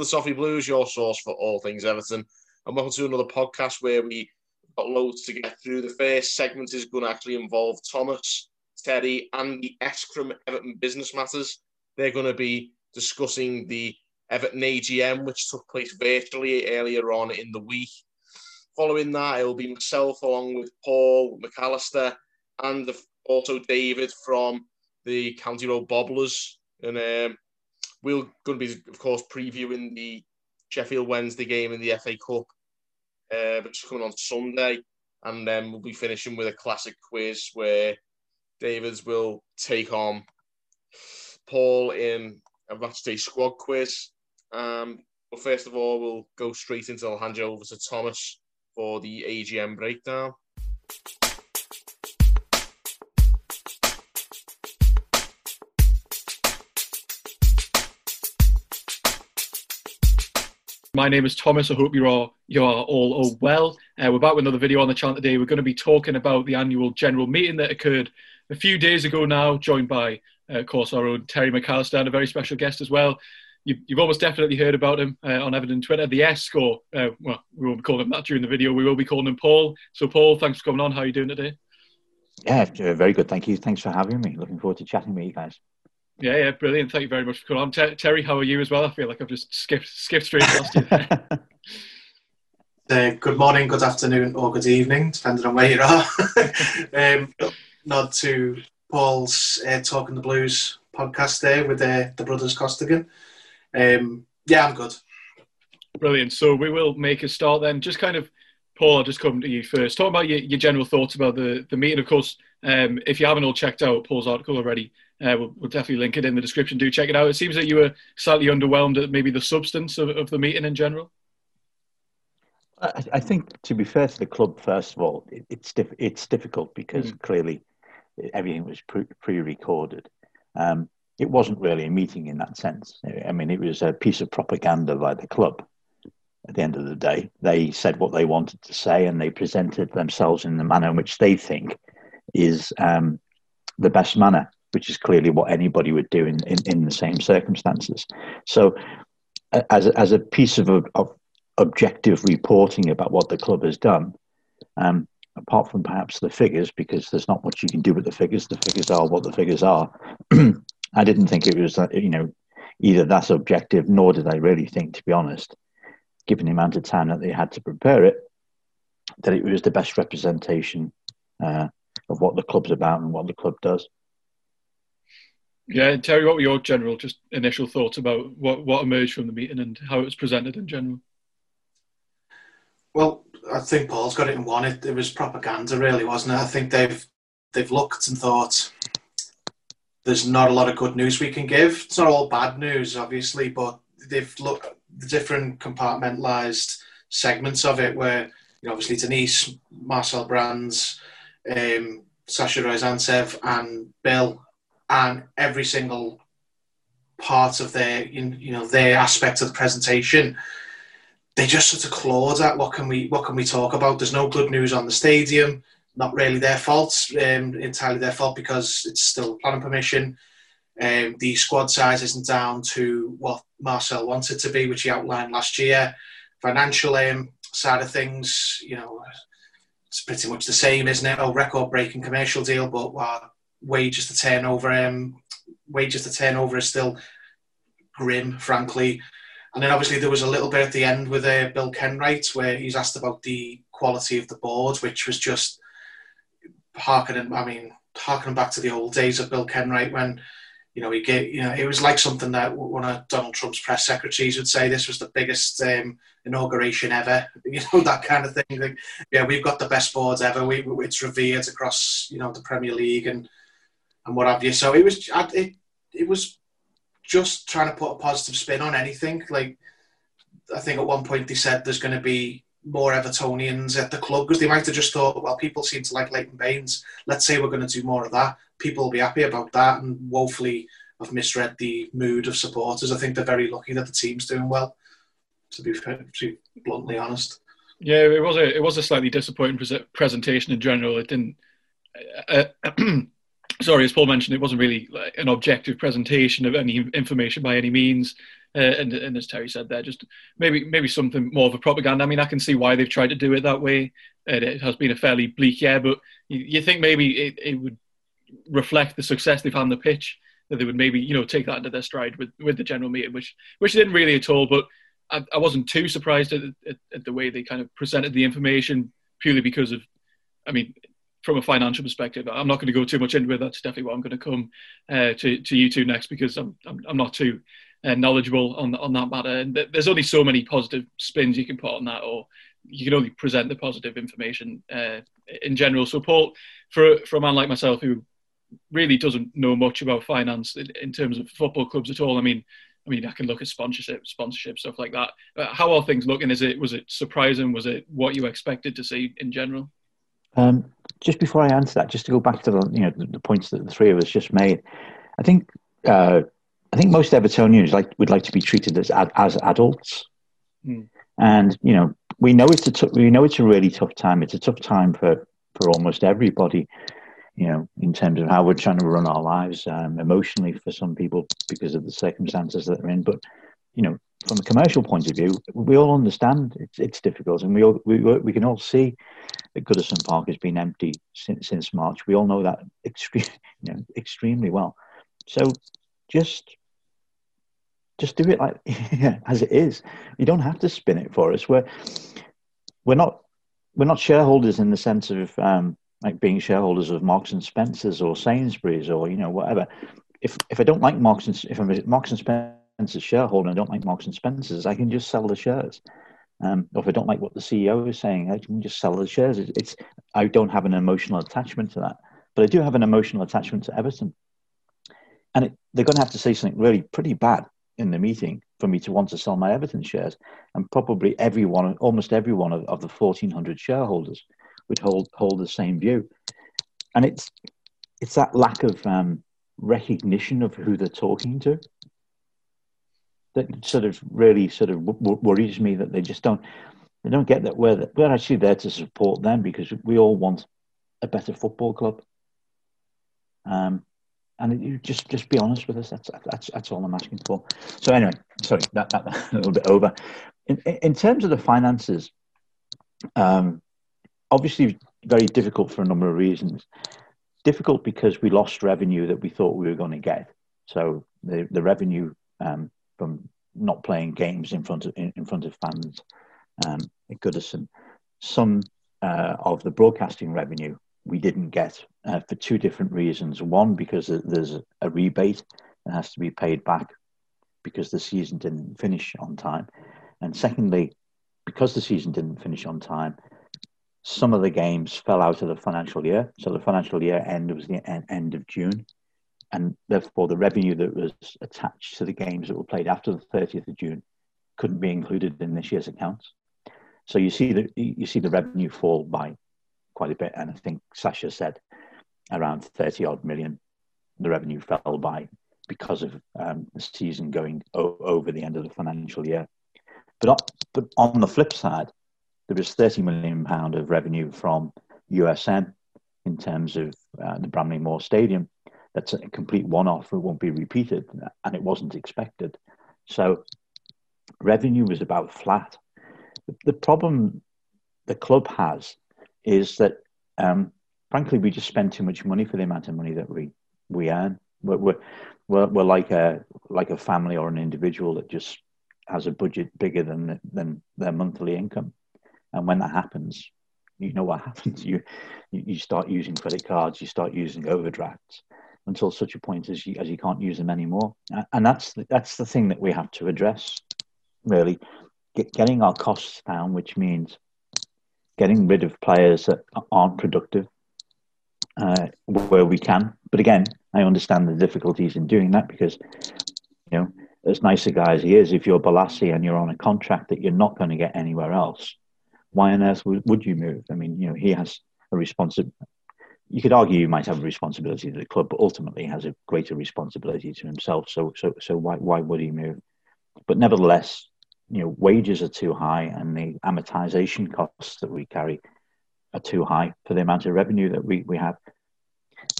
the Soffy Blues, your source for all things Everton. And welcome to another podcast where we got loads to get through. The first segment is going to actually involve Thomas, Terry, and the Esk from Everton Business Matters. They're going to be discussing the Everton AGM, which took place virtually earlier on in the week. Following that, it will be myself along with Paul McAllister and also David from the County Road Bobblers. And um, we're going to be, of course, previewing the Sheffield Wednesday game in the FA Cup, uh, which is coming on Sunday. And then we'll be finishing with a classic quiz where Davids will take on Paul in a matchday squad quiz. Um, but first of all, we'll go straight into, I'll hand you over to Thomas for the AGM breakdown. My name is Thomas. I hope you're all you are all, all well. Uh, we're back with another video on the channel today. We're going to be talking about the annual general meeting that occurred a few days ago now, joined by, uh, of course, our own Terry McAllister and a very special guest as well. You, you've almost definitely heard about him uh, on Everton Twitter. The Esk score. Uh, well, we won't be calling him that during the video. We will be calling him Paul. So, Paul, thanks for coming on. How are you doing today? Yeah, very good. Thank you. Thanks for having me. Looking forward to chatting with you guys. Yeah, yeah, brilliant. Thank you very much for coming on. Ter- Terry, how are you as well? I feel like I've just skipped skipped straight past you. Uh, good morning, good afternoon, or good evening, depending on where you are. um, nod to Paul's uh, Talking the Blues podcast there with uh, the brothers Costigan. Um, yeah, I'm good. Brilliant. So we will make a start then. Just kind of, Paul, I'll just come to you first. Talk about your, your general thoughts about the, the meeting. Of course, um, if you haven't all checked out Paul's article already, uh, we'll, we'll definitely link it in the description. Do check it out. It seems that you were slightly underwhelmed at maybe the substance of, of the meeting in general. I, I think, to be fair to the club, first of all, it, it's diff- it's difficult because clearly everything was pre- pre-recorded. Um, it wasn't really a meeting in that sense. I mean, it was a piece of propaganda by the club. At the end of the day, they said what they wanted to say, and they presented themselves in the manner in which they think is um, the best manner, which is clearly what anybody would do in, in, in the same circumstances. So, as a, as a piece of, of objective reporting about what the club has done, um, apart from perhaps the figures, because there's not much you can do with the figures. The figures are what the figures are. I didn't think it was, that, you know, either that objective, nor did I really think, to be honest, given the amount of time that they had to prepare it, that it was the best representation uh, of what the club's about and what the club does. Yeah, Terry, what were your general, just initial thoughts about what, what emerged from the meeting and how it was presented in general? Well, I think Paul's got it in one. It, it was propaganda, really, wasn't it? I think they've they've looked and thought there's not a lot of good news we can give. It's not all bad news, obviously, but they've looked at the different compartmentalized segments of it, where you know, obviously Denise, Marcel Brands, um, Sasha Ryazantsev, and Bill, and every single part of their you know their aspect of the presentation they just sort of clawed at what can we what can we talk about? There's no good news on the stadium. Not really their fault um, entirely their fault because it's still planning permission. Um, the squad size isn't down to what Marcel wanted to be which he outlined last year. Financial um, side of things you know it's pretty much the same isn't it? A record breaking commercial deal but well, wages to turnover um, wages to turnover is still grim frankly and then obviously there was a little bit at the end with uh, Bill Kenwright where he's asked about the quality of the board, which was just harkening. I mean, harkening back to the old days of Bill Kenwright when you know he gave. You know, it was like something that one of Donald Trump's press secretaries would say. This was the biggest um, inauguration ever. You know that kind of thing. Like, yeah, we've got the best boards ever. We, it's revered across you know the Premier League and and what have you. So it was it it was just trying to put a positive spin on anything. Like I think at one point they said there's going to be more Evertonians at the club because they might have just thought, well, people seem to like Leighton Baines. Let's say we're going to do more of that. People will be happy about that, and woefully have misread the mood of supporters. I think they're very lucky that the team's doing well. To be, to be bluntly honest. Yeah, it was a it was a slightly disappointing presentation in general. It didn't. Uh, sorry, as Paul mentioned, it wasn't really an objective presentation of any information by any means. Uh, and, and, as Terry said there, just maybe maybe something more of a propaganda. I mean, I can see why they've tried to do it that way. And it has been a fairly bleak year, but you, you think maybe it, it would reflect the success they've had on the pitch that they would maybe you know take that into their stride with with the general meeting, which which didn't really at all. But I, I wasn't too surprised at, at, at, the way they kind of presented the information purely because of, I mean, from a financial perspective, I'm not going to go too much into it. That's definitely what I'm going to come uh, to to you two next because I'm I'm, I'm not too uh, knowledgeable on on that matter. And there's only so many positive spins you can put on that, or you can only present the positive information uh, in general. So, Paul, for for a man like myself who really doesn't know much about finance in, in terms of football clubs at all, I mean, I mean, I can look at sponsorship, sponsorship stuff like that. Uh, how are things looking? Is it was it surprising? Was it what you expected to see in general? Um, just before I answer that, just to go back to the you know the, the points that the three of us just made, I think uh, I think most Evertonians like would like to be treated as as adults, mm. and you know we know it's a t- we know it's a really tough time. It's a tough time for for almost everybody you know, in terms of how we're trying to run our lives um, emotionally for some people because of the circumstances that they're in. But, you know, from a commercial point of view, we all understand it's, it's difficult, and we all we, we can all see that Goodison Park has been empty since, since March. We all know that extreme, you know, extremely well. So, just just do it like as it is. You don't have to spin it for us. We're we're not we're not shareholders in the sense of um, like being shareholders of Marks and Spencers or Sainsbury's or you know whatever. If if I don't like Marks and if I'm Marks and Spencer's shareholder and I don't like Marks and Spencers, I can just sell the shares. Um, or if I don't like what the CEO is saying, I can just sell the shares. It's, it's I don't have an emotional attachment to that, but I do have an emotional attachment to Everton. And it, they're going to have to say something really pretty bad in the meeting for me to want to sell my Everton shares. And probably everyone, almost every one of, of the 1,400 shareholders would hold hold the same view, and it's it's that lack of um, recognition of who they're talking to that sort of really sort of worries me that they just don't they don't get that we're we're actually there to support them because we all want a better football club. Um, and you just just be honest with us. That's that's that's all I'm asking for. So anyway, sorry that, that a little bit over. In in terms of the finances, um, obviously very difficult for a number of reasons. Difficult because we lost revenue that we thought we were going to get. So the the revenue um, from not playing games in front of in, front of fans um, at Goodison, some uh, of the broadcasting revenue we didn't get uh, for two different reasons. One, because there's a rebate that has to be paid back because the season didn't finish on time, and secondly, because the season didn't finish on time, some of the games fell out of the financial year. So the financial year end was the end of June. And therefore, the revenue that was attached to the games that were played after the 30th of June couldn't be included in this year's accounts. So you see the you see the revenue fall by quite a bit, and I think Sasha said around 30 odd million. The revenue fell by because of um, the season going o- over the end of the financial year. But, but on the flip side, there was 30 million pound of revenue from USM in terms of uh, the Bramley-Moore Stadium. That's a complete one-off. It won't be repeated, and it wasn't expected. So revenue was about flat. The problem the club has is that, um, frankly, we just spend too much money for the amount of money that we we earn. We're, we're, we're, we're like a like a family or an individual that just has a budget bigger than than their monthly income. And when that happens, you know what happens. You you start using credit cards, you start using overdrafts until such a point as you as you can't use them anymore. And that's the, that's the thing that we have to address. Really, Get, getting our costs down, which means getting rid of players that aren't productive uh, where we can. But again, I understand the difficulties in doing that because you know, as nice a guy as he is, if you're Bolasie and you're on a contract that you're not going to get anywhere else, why on earth would, would you move? I mean, you know, he has a responsibility. You could argue he might have a responsibility to the club, but ultimately has a greater responsibility to himself. So, so, so why, why would he move? But nevertheless, you know, wages are too high, and the amortization costs that we carry are too high for the amount of revenue that we, we have.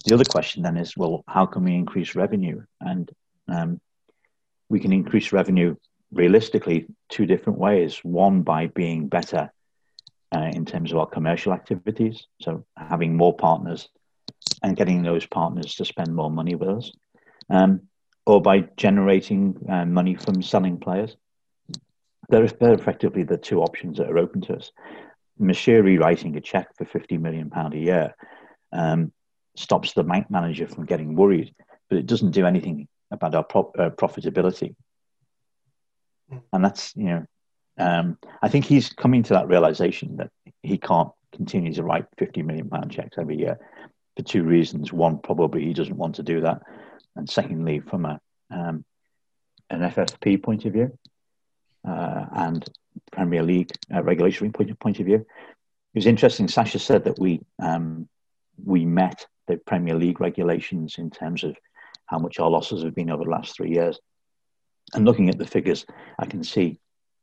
The other question then is, well, how can we increase revenue? And um, we can increase revenue realistically two different ways. One by being better uh, in terms of our commercial activities, so having more partners and getting those partners to spend more money with us, um, or by generating uh, money from selling players. They're, they're effectively the two options that are open to us. Moshiri writing a check for fifty million pound a year um, stops the bank manager from getting worried, but it doesn't do anything about our pro- uh, profitability. And that's, you know, um, I think he's coming to that realization that he can't continue to write 50 million pound checks every year for two reasons. One, probably he doesn't want to do that. And secondly, from a, um, an FFP point of view uh, and Premier League uh, regulatory point, point of view. It was interesting. Sasha said that we um, we met the Premier League regulations in terms of how much our losses have been over the last three years. And looking at the figures, I can see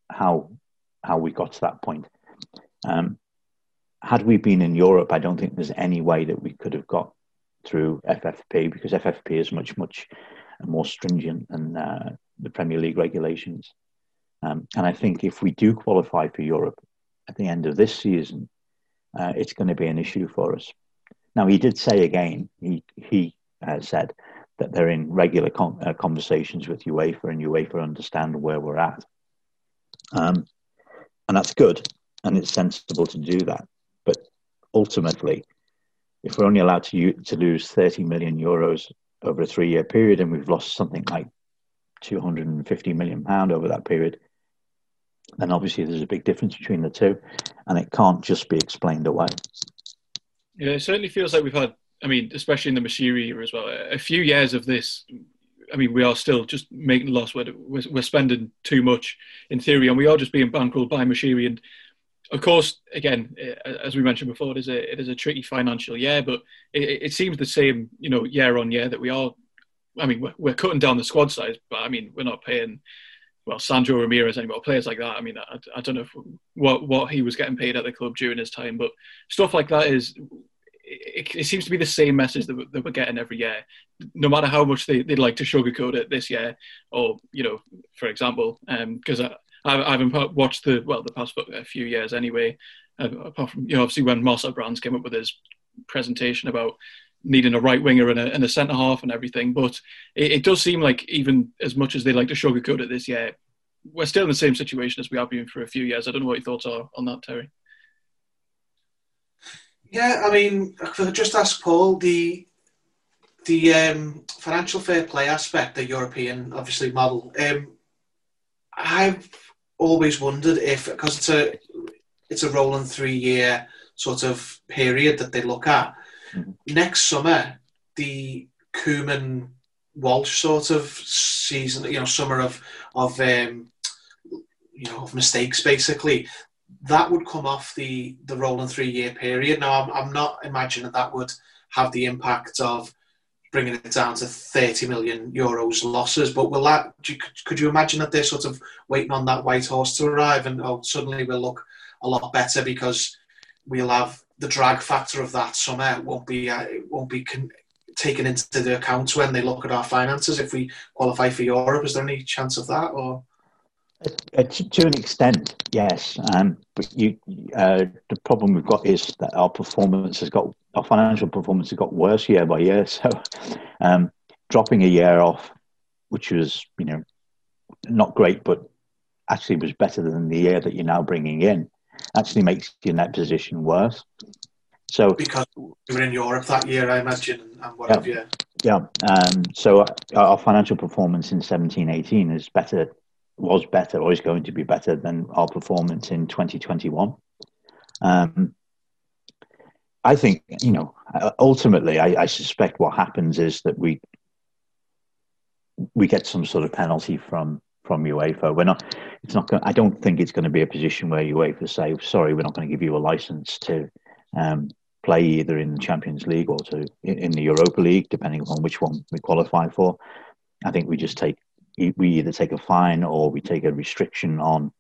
how how we got to that point. Um, had we been in Europe, I don't think there's any way that we could have got through FFP because FFP is much much more stringent than uh, the Premier League regulations. Um, and I think if we do qualify for Europe at the end of this season, uh, it's going to be an issue for us. Now, he did say again, he, he uh, said that they're in regular con- uh, conversations with UEFA and UEFA understand where we're at. Um, and that's good and it's sensible to do that. But ultimately, if we're only allowed to, to lose 30 million euros over a three year period and we've lost something like 250 million pound over that period, then obviously there's a big difference between the two and it can't just be explained away. Yeah, it certainly feels like we've had I mean, especially in the Moshiri era as well, a few years of this. I mean, we are still just making loss. We're, we're spending too much in theory, and we are just being bankrolled by Moshiri. And of course, again, eh, as we mentioned before, it is a it is a tricky financial year, but it, it seems the same, you know, year on year that we are. I mean, we're, we're cutting down the squad size, but I mean, we're not paying well Sandro Ramirez anymore. Players like that. I mean, I, I don't know if, what what he was getting paid at the club during his time, but stuff like that is it, it, seems to be the same message that, that, we're getting every year, no matter how much they, would like to sugarcoat it this year, or you know, for example, because um, I, I, haven't watched the well the past few years anyway. Uh, apart from you know, obviously when Marcel Brands came up with his presentation about needing a right winger and a, and a centre half and everything, but it, it does seem like even as much as they like to sugarcoat it this year, we're still in the same situation as we have been for a few years. I don't know what your thoughts are on that, Terry. Yeah, I mean, I could just ask Paul the the um, financial fair play aspect, the European obviously model. Um, I've always wondered if because it's a it's a rolling three year sort of period that they look at. Mm-hmm. Next summer, the Koeman Walsh sort of season, you know, summer of of um, you know of mistakes basically that would come off the the rolling three year period. Now, I'm, I'm not imagining that would have the impact of bringing it down to 30 million euros losses. But will that? could you imagine that they're sort of waiting on that white horse to arrive, and oh, suddenly we'll look a lot better because we'll have the drag factor of that summer won't be uh, it won't be con- taken into the account when they look at our finances if we qualify for Europe. Is there any chance of that or? Uh, to, to, an extent, yes. Um, but you, uh, the problem we've got is that our performance has got, our financial performance has got worse year by year. So, um, dropping a year off, which was, you know, not great, but actually was better than the year that you're now bringing in, actually makes your net position worse. So because we were in Europe that year, I imagine, and whatever. Yeah. Yeah. Um, so our financial performance in 17, 18 is better was better or is going to be better than our performance in 2021. Um, I think, you know, ultimately, I, I, suspect what happens is that we we get some sort of penalty from from UEFA. We're not. It's not. I don't think it's going to be a position where UEFA say, "Sorry, we're not going to give you a license to um, play either in the Champions League or to in the Europa League, depending on which one we qualify for." I think we just take we either take a fine or we take a restriction on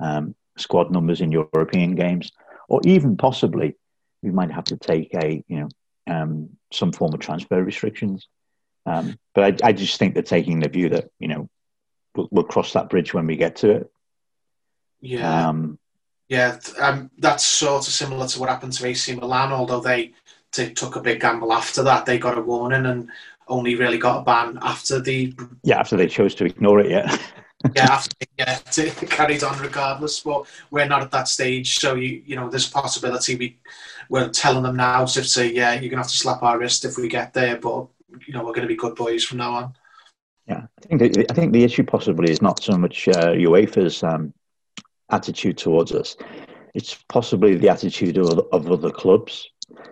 um, squad numbers in European games, or even possibly we might have to take a you know um, some form of transfer restrictions. Um, but I, I, just think they're taking the view that you know we'll, we'll cross that bridge when we get to it. Yeah, um, yeah, um, that's sort of similar to what happened to AC Milan. Although they, they took a big gamble after that, they got a warning and only really got a ban after the yeah after they chose to ignore it. Yeah. yeah, after yeah, it carried on regardless. But we're not at that stage, so you you know, there's a possibility we we're telling them now to say, yeah, you're gonna have to slap our wrist if we get there, but you know, we're going to be good boys from now on. Yeah, I think the, I think the issue possibly is not so much uh, UEFA's um, attitude towards us; it's possibly the attitude of, of other clubs.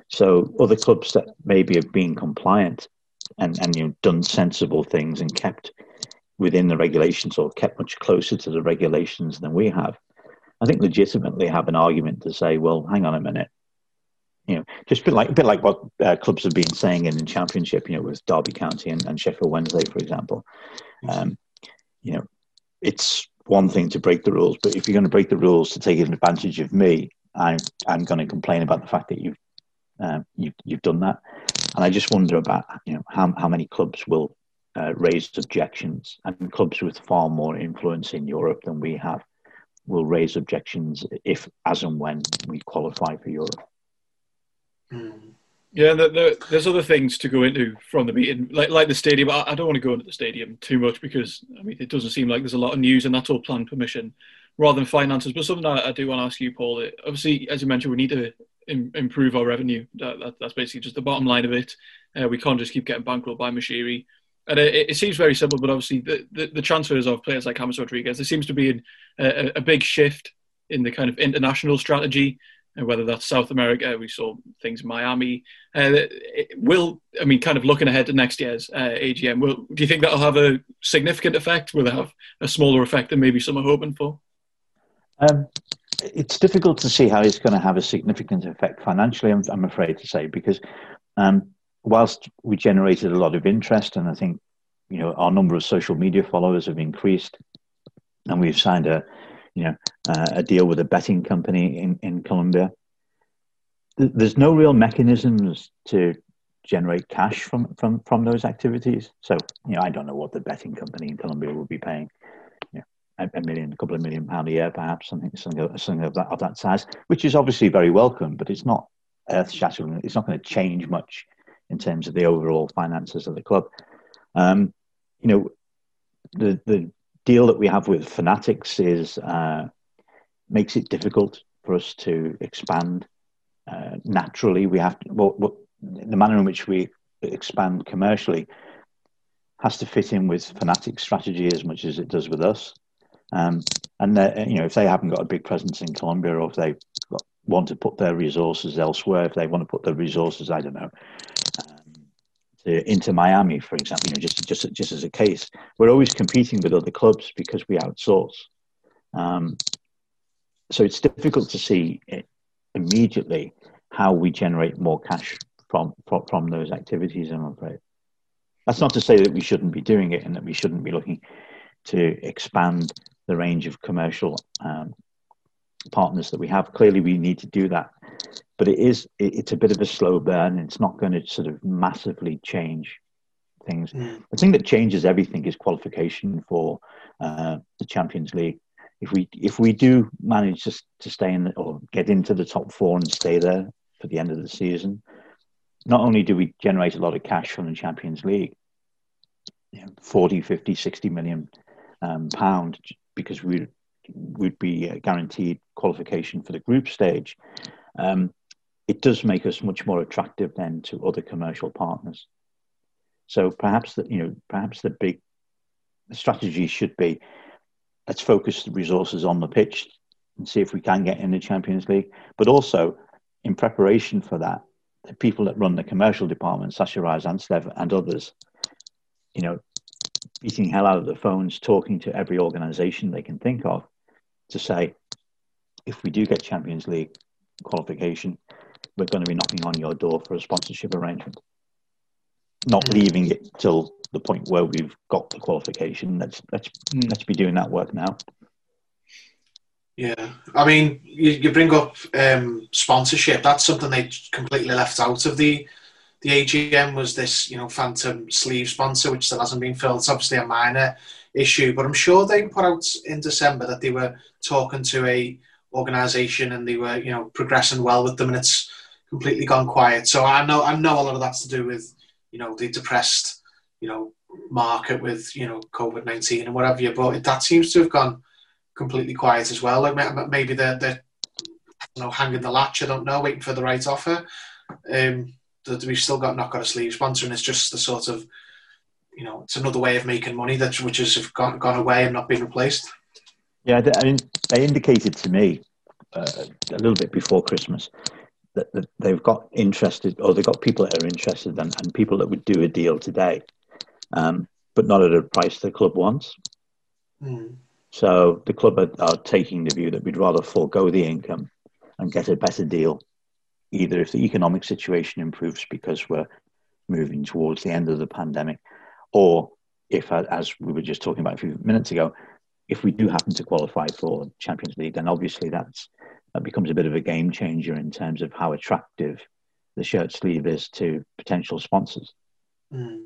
So other clubs that maybe have been compliant and and you know, done sensible things and kept within the regulations or kept much closer to the regulations than we have, I think legitimately have an argument to say, well, hang on a minute, you know, just a bit like a bit like what uh, clubs have been saying in the championship, you know, with Derby County and, and Sheffield Wednesday, for example. Um, you know, it's one thing to break the rules, but if you're going to break the rules to take advantage of me, I'm I'm going to complain about the fact that you've um, you've you've done that, and I just wonder about you know how how many clubs will uh, raise objections, and clubs with far more influence in Europe than we have will raise objections if as and when we qualify for Europe. Mm. Yeah, the, the, there's other things to go into from the meeting, like like the stadium. I, I, don't want to go into the stadium too much because I mean it doesn't seem like there's a lot of news, and that's all planned permission rather than finances. But something I, I do want to ask you, Paul. Obviously, as you mentioned, we need to Im- improve our revenue. That, that, that's basically just the bottom line of it. Uh, we can't just keep getting bankrolled by Moshiri. And it, it, seems very simple, but obviously the, the, the, transfers of players like James Rodriguez, there seems to be a, a big shift in the kind of international strategy and whether that's South America, we saw things in Miami. Uh, will I mean, kind of looking ahead to next year's uh, AGM, will do you think that'll have a significant effect? Will it have a smaller effect than maybe some are hoping for? Um, it's difficult to see how it's going to have a significant effect financially. I'm, I'm afraid to say because um, whilst we generated a lot of interest, and I think you know our number of social media followers have increased, and we've signed a you know, uh, a deal with a betting company in, in Colombia. There's no real mechanisms to generate cash from, from, from those activities. So, you know, I don't know what the betting company in Colombia will be paying, a, million, a couple of million pound a year, perhaps, something, something, something of, that, of that size, which is obviously very welcome, but it's not earth shattering. It's not going to change much in terms of the overall finances of the club. Um, you know, the, the deal that we have with Fanatics is uh, makes it difficult for us to expand uh, naturally. We have to, well, well, the manner in which we expand commercially has to fit in with Fanatics' strategy as much as it does with us. Um, and you know, if they haven't got a big presence in Colombia, or if they want to put their resources elsewhere, if they want to put their resources, I don't know, into Miami, for example, you know, just just just as a case, we're always competing with other clubs because we outsource. Um, so it's difficult to see immediately how we generate more cash from, from from those activities. I'm afraid. That's not to say that we shouldn't be doing it and that we shouldn't be looking to expand the range of commercial um, partners that we have. Clearly, we need to do that but it is it's a bit of a slow burn. It's not going to sort of massively change things. Mm. The thing that changes everything is qualification for uh, the Champions League. If we if we do manage to, to stay in the, or get into the top four and stay there for the end of the season, not only do we generate a lot of cash from the Champions League, you know, 40, 50, 60 million um, pound because we would be uh, guaranteed qualification for the group stage. Um, it does make us much more attractive then to other commercial partners. So perhaps that you know perhaps the big strategy should be let's focus the resources on the pitch and see if we can get in the Champions League. But also in preparation for that, the people that run the commercial department, Sasha Rai and others, you know, beating hell out of the phones, talking to every organisation they can think of to say, if we do get Champions League qualification, we're going to be knocking on your door for a sponsorship arrangement. Not mm. leaving it till the point where we've got the qualification. Let's let's mm. let's be doing that work now. Yeah, I mean, you, you bring up um, sponsorship. That's something they completely left out of the the AGM. Was this you know phantom sleeve sponsor, which still hasn't been filled? It's obviously a minor issue, but I'm sure they put out in December that they were talking to a organisation and they were you know progressing well with them, and it's completely gone quiet. So I know I know a lot of that's to do with you know the depressed you know market with you know COVID nineteen and whatever. You, but that seems to have gone completely quiet as well. Like maybe they're, they're you know hanging the latch. I don't know, waiting for the right offer. Um, that we've still got not got a sleeve sponsor, and it's just the sort of you know it's another way of making money that which has gone gone away and not been replaced. Yeah, I mean, they indicated to me uh, a little bit before Christmas that, that, they've got interested, or they've got people that are interested, and, and people that would do a deal today, um, but not at a price the club wants. Mm. So the club are, are, taking the view that we'd rather forego the income and get a better deal, either if the economic situation improves because we're moving towards the end of the pandemic, or if, as we were just talking about a few minutes ago, if we do happen to qualify for Champions League, then obviously that's that becomes a bit of a game changer in terms of how attractive the shirt sleeve is to potential sponsors. Mm.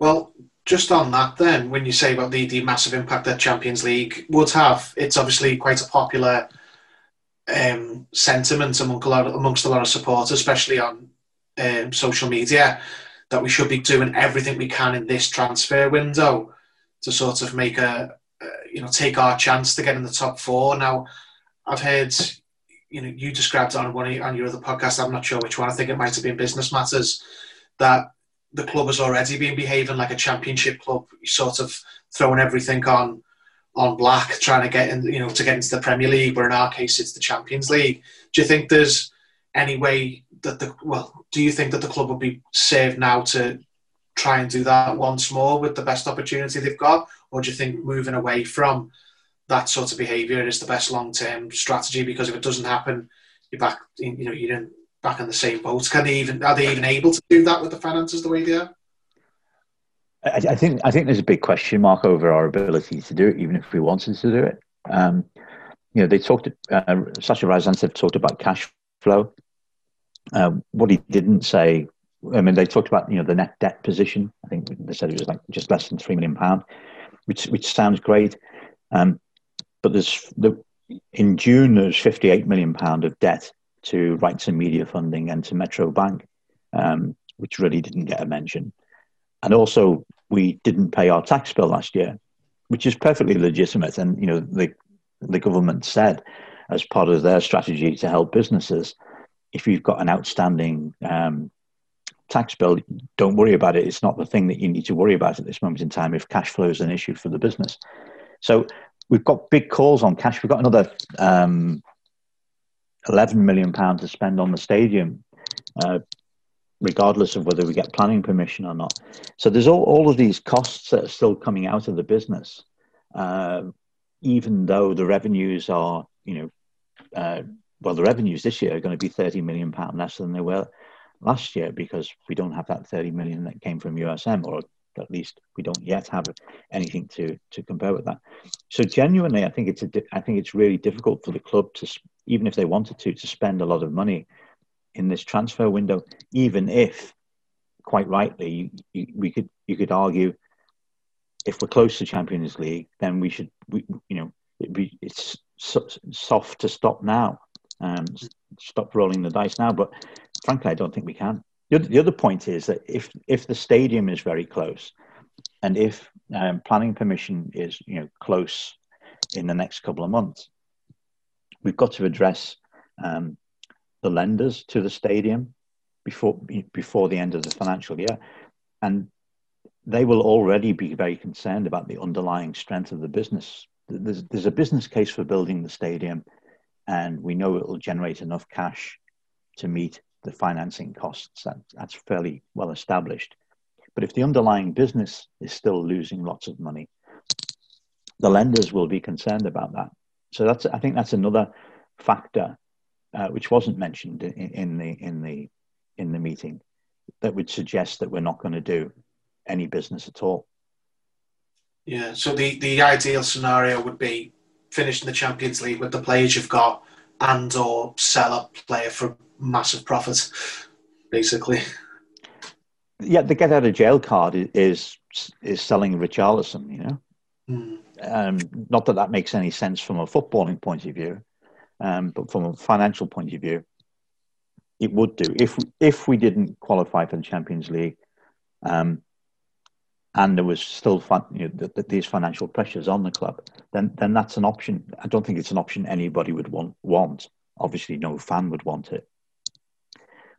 Well, just on that, then, when you say about the, the massive impact that Champions League would have, it's obviously quite a popular um, sentiment among a lot, amongst a lot of supporters, especially on um, social media, that we should be doing everything we can in this transfer window to sort of make a, uh, you know, take our chance to get in the top four. Now, I've heard, you know, you described it on one on your other podcast. I'm not sure which one. I think it might have been Business Matters that the club has already been behaving like a championship club, sort of throwing everything on on black, trying to get in, you know, to get into the Premier League. Where in our case, it's the Champions League. Do you think there's any way that the well? Do you think that the club would be saved now to try and do that once more with the best opportunity they've got, or do you think moving away from that sort of behaviour is the best long term strategy? Because if it doesn't happen, you're back, you know, you're in back in the same boat. Can they even are they even able to do that with the finances the way they are? I, I think I think there's a big question mark over our ability to do it, even if we wanted to do it. Um, you know, they talked. Uh, Sasha Ryazantsev talked about cash flow. Uh, what he didn't say, I mean, they talked about you know the net debt position. I think they said it was like just less than three million pound, which which sounds great. Um, but there's the in June there's 58 million pound of debt to rights and media funding and to Metro Bank, um, which really didn't get a mention. And also, we didn't pay our tax bill last year, which is perfectly legitimate. And you know, the the government said, as part of their strategy to help businesses, if you've got an outstanding um, tax bill, don't worry about it. It's not the thing that you need to worry about at this moment in time if cash flow is an issue for the business. So we've got big calls on cash. We've got another um, 11 million pounds to spend on the stadium, uh, regardless of whether we get planning permission or not. So there's all, all of these costs that are still coming out of the business, uh, even though the revenues are, you know, uh, well, the revenues this year are going to be 30 million pound less than they were last year because we don't have that 30 million that came from USM, or at least we don't yet have anything to to compare with that. So genuinely, I think it's a, I think it's really difficult for the club to even if they wanted to, to spend a lot of money in this transfer window, even if, quite rightly, you, we could you could argue if we're close to Champions League, then we should, we, you know, be, it's so, soft to stop now, um, stop rolling the dice now. But frankly, I don't think we can. The other, the other point is that if if the stadium is very close, and if um, planning permission is you know close in the next couple of months, we've got to address um, the lenders to the stadium before before the end of the financial year, and they will already be very concerned about the underlying strength of the business. There's, there's a business case for building the stadium, and we know it will generate enough cash to meet the financing costs. That, that's fairly well established. But if the underlying business is still losing lots of money, the lenders will be concerned about that. So that's I think that's another factor uh, which wasn't mentioned in, in, the in the in the meeting that would suggest that we're not going to do any business at all. Yeah. So the the ideal scenario would be finishing the Champions League with the players you've got, and or sell a player for massive profit, basically. Yeah, the get out of jail card is is selling Richarlison. You know. Mm. Um, not that that makes any sense from a footballing point of view, um, but from a financial point of view, it would do. If if we didn't qualify for the Champions League, um, and there was still fun, you know, the, the, these financial pressures on the club, then then that's an option. I don't think it's an option anybody would want. Want obviously, no fan would want it,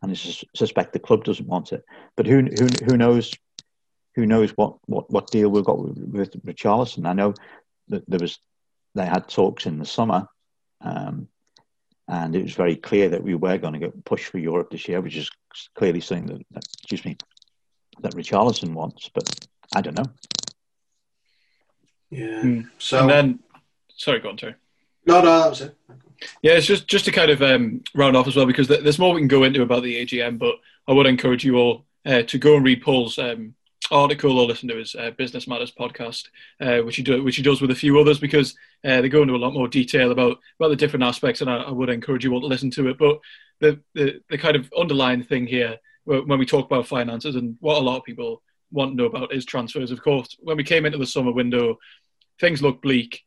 and I suspect the club doesn't want it. But who who who knows who knows what, what, what deal we've got with, with Richarlison. I know that there was they had talks in the summer, um, and it was very clear that we were going to get pushed for Europe this year, which is clearly something that, that excuse me that Richarlison wants. But I don't know. Yeah. Mm. So and then, sorry, go on, Terry. No, no, that was it. Yeah, it's just just to kind of um, round off as well because there's more we can go into about the AGM, but I would encourage you all uh, to go and read Paul's um, article or listen to his uh, Business Matters podcast, uh, which he do, which he does with a few others because uh, they go into a lot more detail about about the different aspects, and I, I, would encourage you all to listen to it. But the, the the kind of underlying thing here when we talk about finances and what a lot of people want to know about is transfers. Of course, when we came into the summer window, things looked bleak.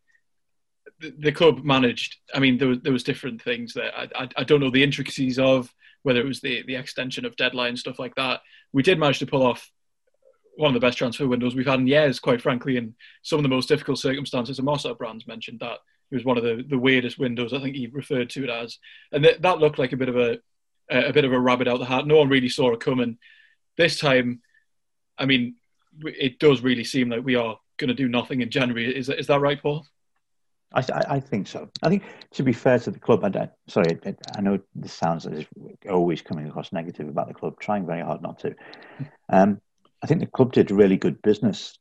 The, club managed. I mean, there was there was different things that I, I, I don't know the intricacies of whether it was the the extension of deadline stuff like that. We did manage to pull off one of the best transfer windows we've had in years, quite frankly, in some of the most difficult circumstances. And Marcel Brands mentioned that it was one of the, the weirdest windows. I think he referred to it as, and th- that looked like a bit of a a bit of a rabbit out the hat. No one really saw it coming. This time, I mean, it does really seem like we are going to do nothing in January. Is that, is that right, Paul? I, I think so. I think to be fair to the club, I don't, sorry, I know this sounds as always coming across negative about the club, trying very hard not to. Um, I think the club did really good business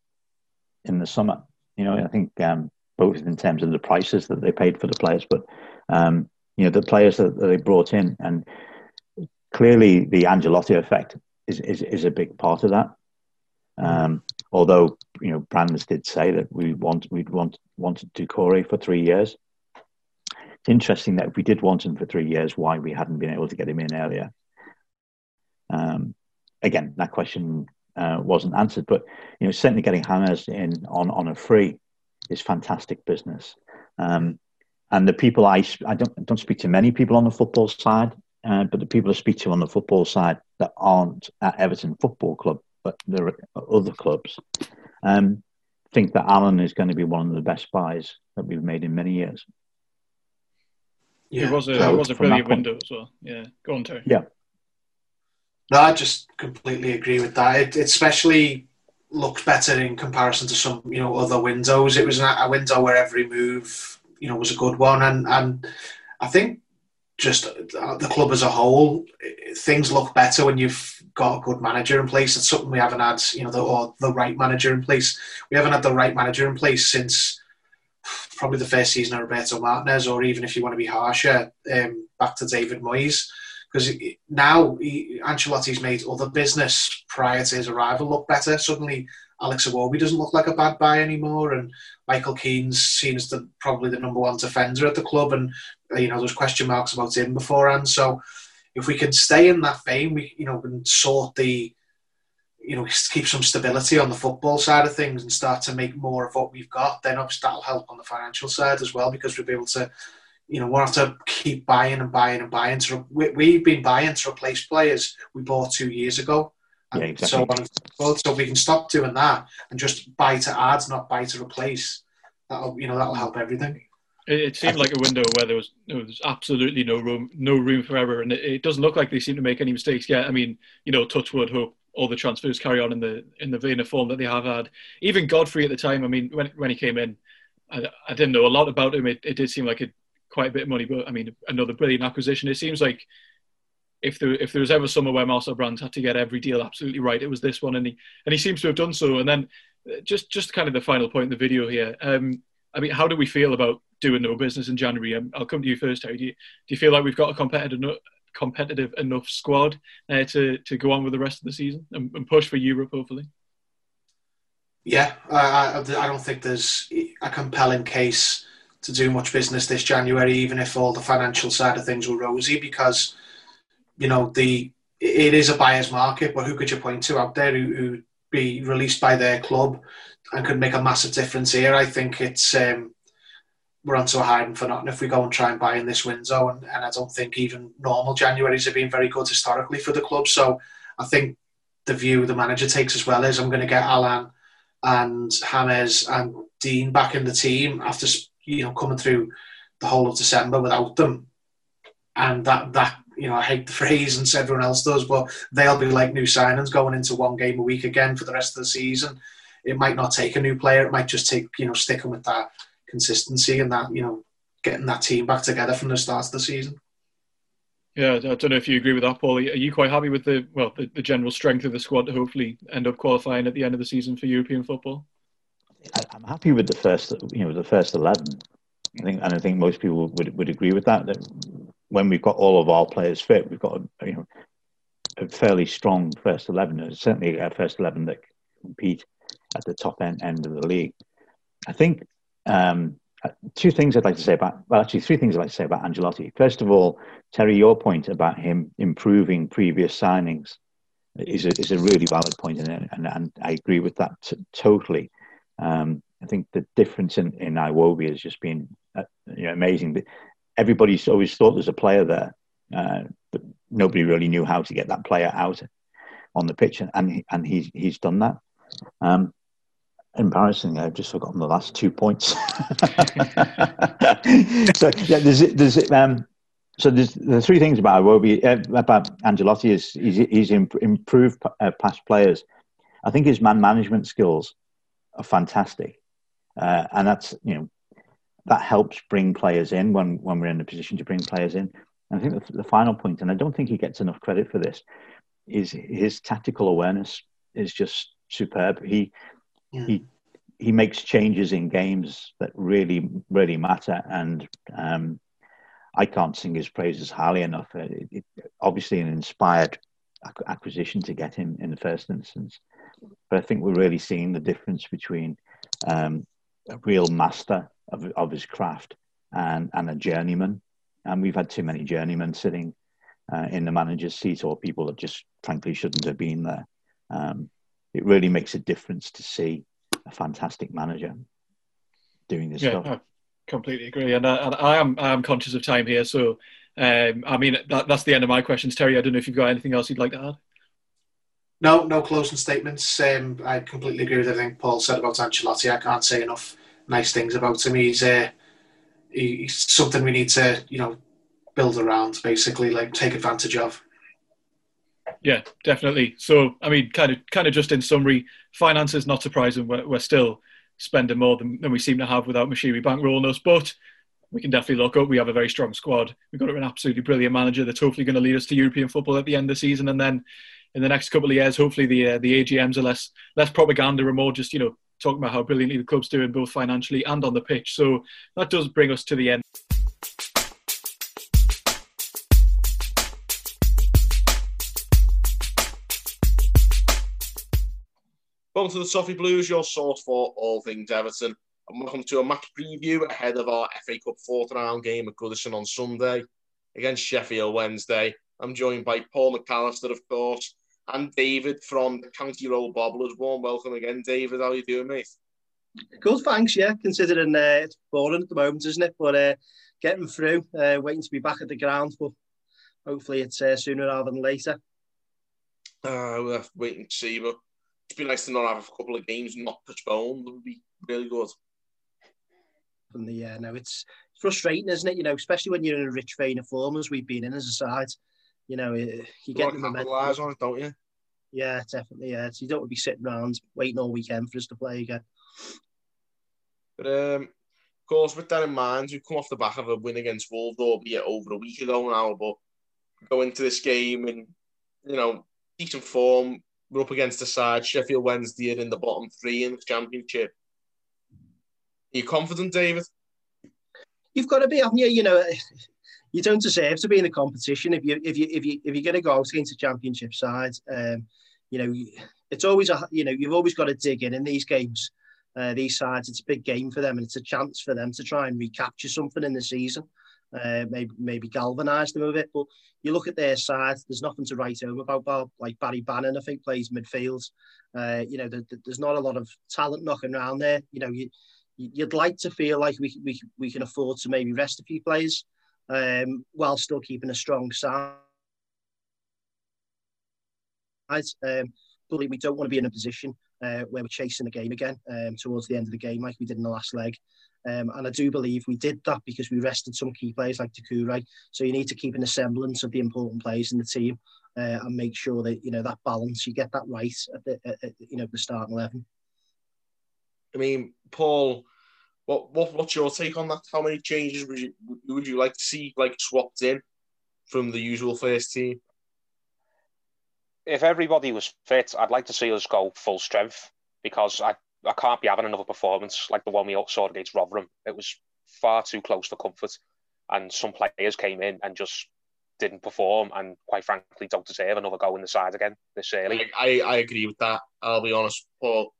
in the summer. You know, I think um, both in terms of the prices that they paid for the players, but um, you know the players that, that, they brought in, and clearly the Ancelotti effect is is, is a big part of that. Um, although you know Brands did say that we want we'd want wanted Doucouré for three years. It's interesting that if we did want him for three years, why we hadn't been able to get him in earlier. Um, again, that question uh, wasn't answered. But you know, certainly getting hammers in on on a free is fantastic business. Um, and the people I I don't don't speak to many people on the football side, uh, but the people I speak to on the football side that aren't at Everton Football Club, but there are other clubs, um, think that Allan is going to be one of the best buys that we've made in many years. Yeah, it was a so it was a brilliant window as well. Yeah, go on, Terry. Yeah, no, I just completely agree with that. It, it especially looks better in comparison to some, you know, other windows. It was a window where every move, you know, was a good one, and and I think just the club as a whole, things look better when you've got a good manager in place. It's something we haven't had, you know, the, or the right manager in place. We haven't had the right manager in place since probably the first season of Roberto Martinez, or even if you want to be harsher, um, back to David Moyes because now he, Ancelotti's made other business prior to his arrival look better. Suddenly, Alex Iwobi doesn't look like a bad buy anymore, and Michael Keane's seen as the probably the number one defender at the club, and uh, you know there's question marks about him beforehand. So if we can stay in that vein, we you know can sort the you know keep some stability on the football side of things and start to make more of what we've got, then obviously that'll help on the financial side as well because we'll be able to you know, we'll have to keep buying and buying and buying. To we, have been buying to replace players we bought two years ago. And yeah, exactly. So, so we can stop doing that and just buy to add, not buy to replace. That'll, you know, that'll help everything. It, it seemed like a window where there was, there was absolutely no room, no room for error, and it, it, doesn't look like they seem to make any mistakes yet. I mean, you know, Touchwood hope all the transfers carry on in the in the vein of form that they have had. Even Godfrey at the time, I mean, when when he came in, I, I didn't know a lot about him. It, it did seem like it quite a bit of money, but I mean, another brilliant acquisition. It seems like if there if there was ever summer where Marcel Brands had to get every deal absolutely right, it was this one, and he and he seems to have done so. And then uh, just just kind of the final point in the video here. Um, I mean, how do we feel about doing no business in January? Um, I'll come to you first, Harry. Do you, do you feel like we've got a competitive enough, competitive enough squad uh, to to go on with the rest of the season and, and push for Europe, hopefully? Yeah, I, I don't think there's a compelling case to do much business this January, even if all the financial side of things were rosy, because you know the it is a buyer's market. But who could you point to out there who who be released by their club and could make a massive difference here? I think it's um, we're onto a hiding for nothing if we go and try and buy in this window. And, and I don't think even normal Januaries have been very good historically for the club. So I think the view the manager takes as well is I'm going to get Allan and James and Dean back in the team after you know coming through the whole of December without them, and that that you know I hate the phrase and so everyone else does, but they'll be like new signings going into one game a week again for the rest of the season. It might not take a new player; it might just take you know sticking with that consistency and that you know getting that team back together from the start of the season. Yeah, I don't know if you agree with that, Paul. Are you quite happy with the well the, the general strength of the squad to hopefully end up qualifying at the end of the season for European football? I'm happy with the first, you know, the first eleven. I think, and I think most people would would agree with that. That when we've got all of our players fit, we've got you know a fairly strong first eleven. certainly a first eleven that compete at the top end, end of the league. I think um, two things I'd like to say about well, actually three things I'd like to say about Ancelotti. First of all, Terry, your point about him improving previous signings is a, is a really valid point, and, and, and I agree with that t- totally. Um, I think the difference in, in Iwobi has just been uh, you know, amazing. Everybody's always thought there's a player there, uh, but nobody really knew how to get that player out on the pitch, and and, and he's he's done that. Um, embarrassingly, I've just forgotten the last two points. so yeah, there's there's um, so there's the three things about Iwobi uh, about Ancelotti is he's, he's improved uh, past players. I think his man management skills are fantastic, uh, and that's you know that helps bring players in when when we're in a position to bring players in. And I think the, the final point, and I don't think he gets enough credit for this, is his tactical awareness is just superb. He yeah. he he makes changes in games that really really matter, and um, I can't sing his praises highly enough. It, it, obviously, an inspired acquisition to get him in the first instance. But I think we're really seeing the difference between um, a real master of, of his craft and, and a journeyman. And we've had too many journeymen sitting uh, in the manager's seat or people that just frankly shouldn't have been there. Um, it really makes a difference to see a fantastic manager doing this yeah, I completely agree. And, and I am I am conscious of time here. So, um, I mean, that, that's the end of my questions. Terry, I don't know if you've got anything else you'd like to add. No, no closing statements. Um, I completely agree with everything Paul said about Ancelotti. I can't say enough nice things about him. He's, uh, he's something we need to, you know, build around, basically, like take advantage of. Yeah, definitely. So, I mean, kind of, kind of, just in summary, finances not surprising. We're, we're still spending more than, than we seem to have without Moshiri bankrolling us, but we can definitely look up. We have a very strong squad. We've got an absolutely brilliant manager that's hopefully going to lead us to European football at the end of the season, and then in the next couple of years, hopefully the uh, the AGMs are less less propaganda and more just you know talking about how brilliantly the club's doing both financially and on the pitch. So that does bring us to the end. Welcome to the Toffee Blues, your source for all things Everton. And welcome to a match preview ahead of our FA Cup fourth round game at Goodison on Sunday against Sheffield Wednesday. I'm joined by Paul McAllister, of course, and David from the County Road Bobblers. Warm welcome again, David. How are you doing, mate? Good, thanks. Yeah, considering uh, it's boring at the moment, isn't it? But uh, getting through, uh, waiting to be back at the ground. But hopefully, it's uh, sooner rather than later. Uh, we'll have to wait and see. But it'd be nice to not have a couple of games not postponed. That would be really good. From the yeah, uh, no, it's frustrating, isn't it? You know, especially when you're in a rich vein of form as we've been in as a side you know, you get the momentum. on it, don't you? Yeah, definitely. Yeah, so you don't want to be sitting around waiting all weekend for us to play again. But um, of course, with that in mind, we come off the back of a win against Wolves, albeit over a week ago now. But go into this game and you know, decent form. We're up against the side Sheffield Wednesday in the bottom three in the championship. Are you confident, David? You've got to be, haven't you? You know, you don't deserve to be in the competition if you if you if you if you're going to go against a championship side. Um, you know, it's always a you know you've always got to dig in in these games. Uh, these sides, it's a big game for them, and it's a chance for them to try and recapture something in the season. Uh, maybe maybe galvanise them a bit. But you look at their side, there's nothing to write home about. Bob. Like Barry Bannan, I think plays midfield. Uh, you know, there's not a lot of talent knocking around there. You know, you you'd like to feel like we we we can afford to maybe rest a few players um, while still keeping a strong side. Um, but we don't want to be in a position uh, where we're chasing the game again um, towards the end of the game, like we did in the last leg. Um, and I do believe we did that because we rested some key players like Doucouré. So you need to keep an semblance of the important players in the team uh, and make sure that you know that balance you get that right at the at, at, you know the starting eleven. I mean, Paul, what, what what's your take on that? How many changes would you would you like to see like swapped in from the usual first team? If everybody was fit, I'd like to see us go full strength because I, I can't be having another performance like the one we saw against Rotherham. It was far too close for comfort, and some players came in and just didn't perform, and quite frankly, don't deserve another go in the side again this early. I, I, I agree with that. I'll be honest, Paul.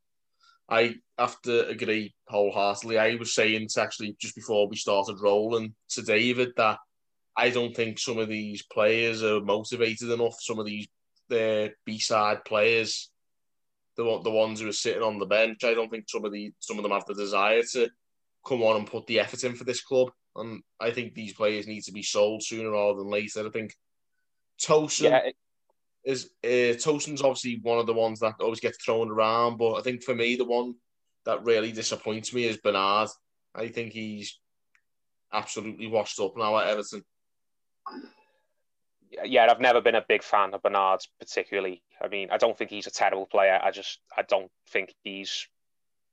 I have to agree wholeheartedly. I was saying to actually just before we started rolling to David that I don't think some of these players are motivated enough. Some of these the B side players, the the ones who are sitting on the bench, I don't think some of the some of them have the desire to come on and put the effort in for this club. And I think these players need to be sold sooner rather than later. I think Tosun yeah, is uh, Tosun's obviously one of the ones that always gets thrown around, but I think for me the one that really disappoints me is Bernard. I think he's absolutely washed up now at Everton. Yeah, I've never been a big fan of Bernard particularly. I mean, I don't think he's a terrible player. I just I don't think he's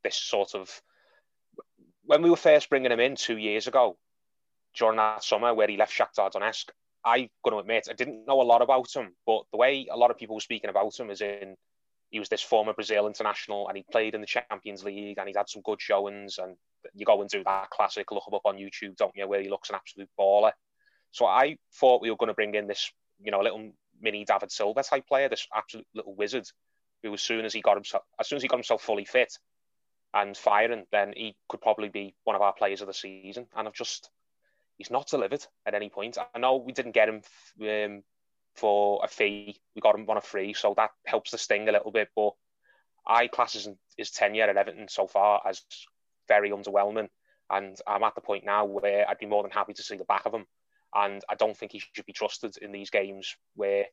this sort of. When we were first bringing him in two years ago, during that summer where he left Shakhtar Donetsk, I got to admit I didn't know a lot about him, but the way a lot of people were speaking about him is in he was this former Brazil international and he played in the Champions League and he'd had some good showings and you go and do that classic look him up on YouTube, don't you, where he looks an absolute baller. So I thought we were going to bring in this, you know, little mini David Silva type player, this absolute little wizard, who as soon as he got himself, as soon as he got himself fully fit and firing, then he could probably be one of our players of the season. And I've just he's not delivered at any point. I know we didn't get him um, for a fee. We got him on a free, so that helps the sting a little bit. But I class his, his tenure at Everton so far as very underwhelming. And I'm at the point now where I'd be more than happy to see the back of him. And I don't think he should be trusted in these games where,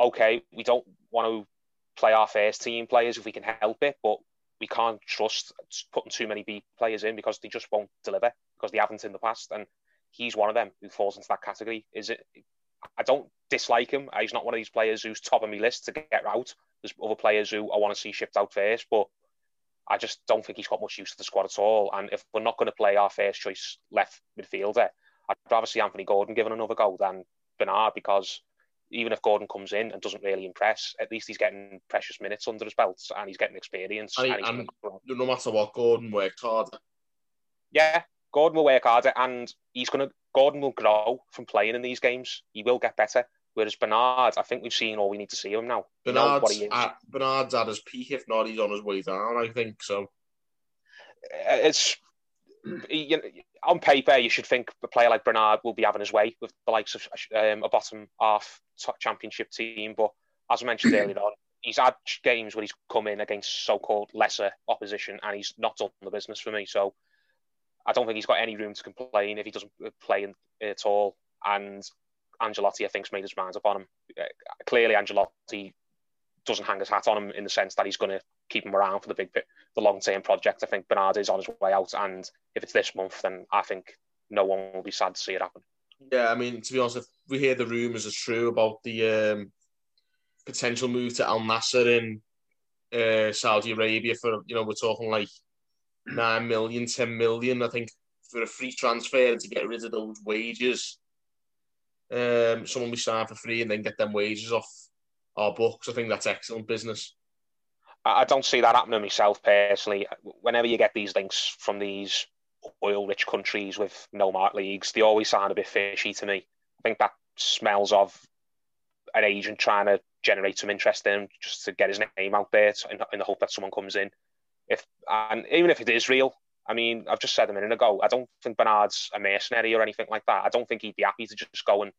okay, we don't want to play our first team players if we can help it, but we can't trust putting too many B players in because they just won't deliver because they haven't in the past. And he's one of them who falls into that category. Is it? I don't dislike him. He's not one of these players who's top of my list to get out. There's other players who I want to see shipped out first, but I just don't think he's got much use to the squad at all. And if we're not going to play our first choice left midfielder, I'd rather see Anthony Gordon given another go than Bernard because even if Gordon comes in and doesn't really impress, at least he's getting precious minutes under his belt and he's getting experience. And, and, and no matter what, Gordon worked hard. Yeah, Gordon will work harder, and he's going to. Gordon will grow from playing in these games. He will get better. Whereas Bernard, I think we've seen all we need to see him now. Bernard's, at, Bernard's at his peak, if not, he's on his way down. I think so. Uh, it's you know, on paper, you should think a player like Bernard will be having his way with the likes of um, a bottom half top championship team. But as I mentioned earlier on, he's had games where he's come in against so-called lesser opposition, and he's not done the business for me. So I don't think he's got any room to complain if he doesn't play in, at all. And Ancelotti, I think, made his mind up on him. Uh, clearly, Ancelotti doesn't hang his hat on him in the sense that he's going to keep him around for the big, the long term project. I think Bernard is on his way out, and if it's this month, then I think no one will be sad to see it happen. Yeah, I mean, to be honest, if we hear the rumours are true about the um, potential move to Al Nassr in uh, Saudi Arabia for, you know, we're talking like nine million, 10 million, I think, for a free transfer to get rid of those wages. um, someone we sign for free and then get them wages off our books. I think that's excellent business. I don't see that happening myself personally. Whenever you get these links from these oil-rich countries with no mark leagues, they always sound a bit fishy to me. I think that smells of an agent trying to generate some interest in him just to get his name out there in, in the hope that someone comes in. If and even if it is real, I mean, I've just said a minute ago, I don't think Bernard's a mercenary or anything like that. I don't think he'd be happy to just go and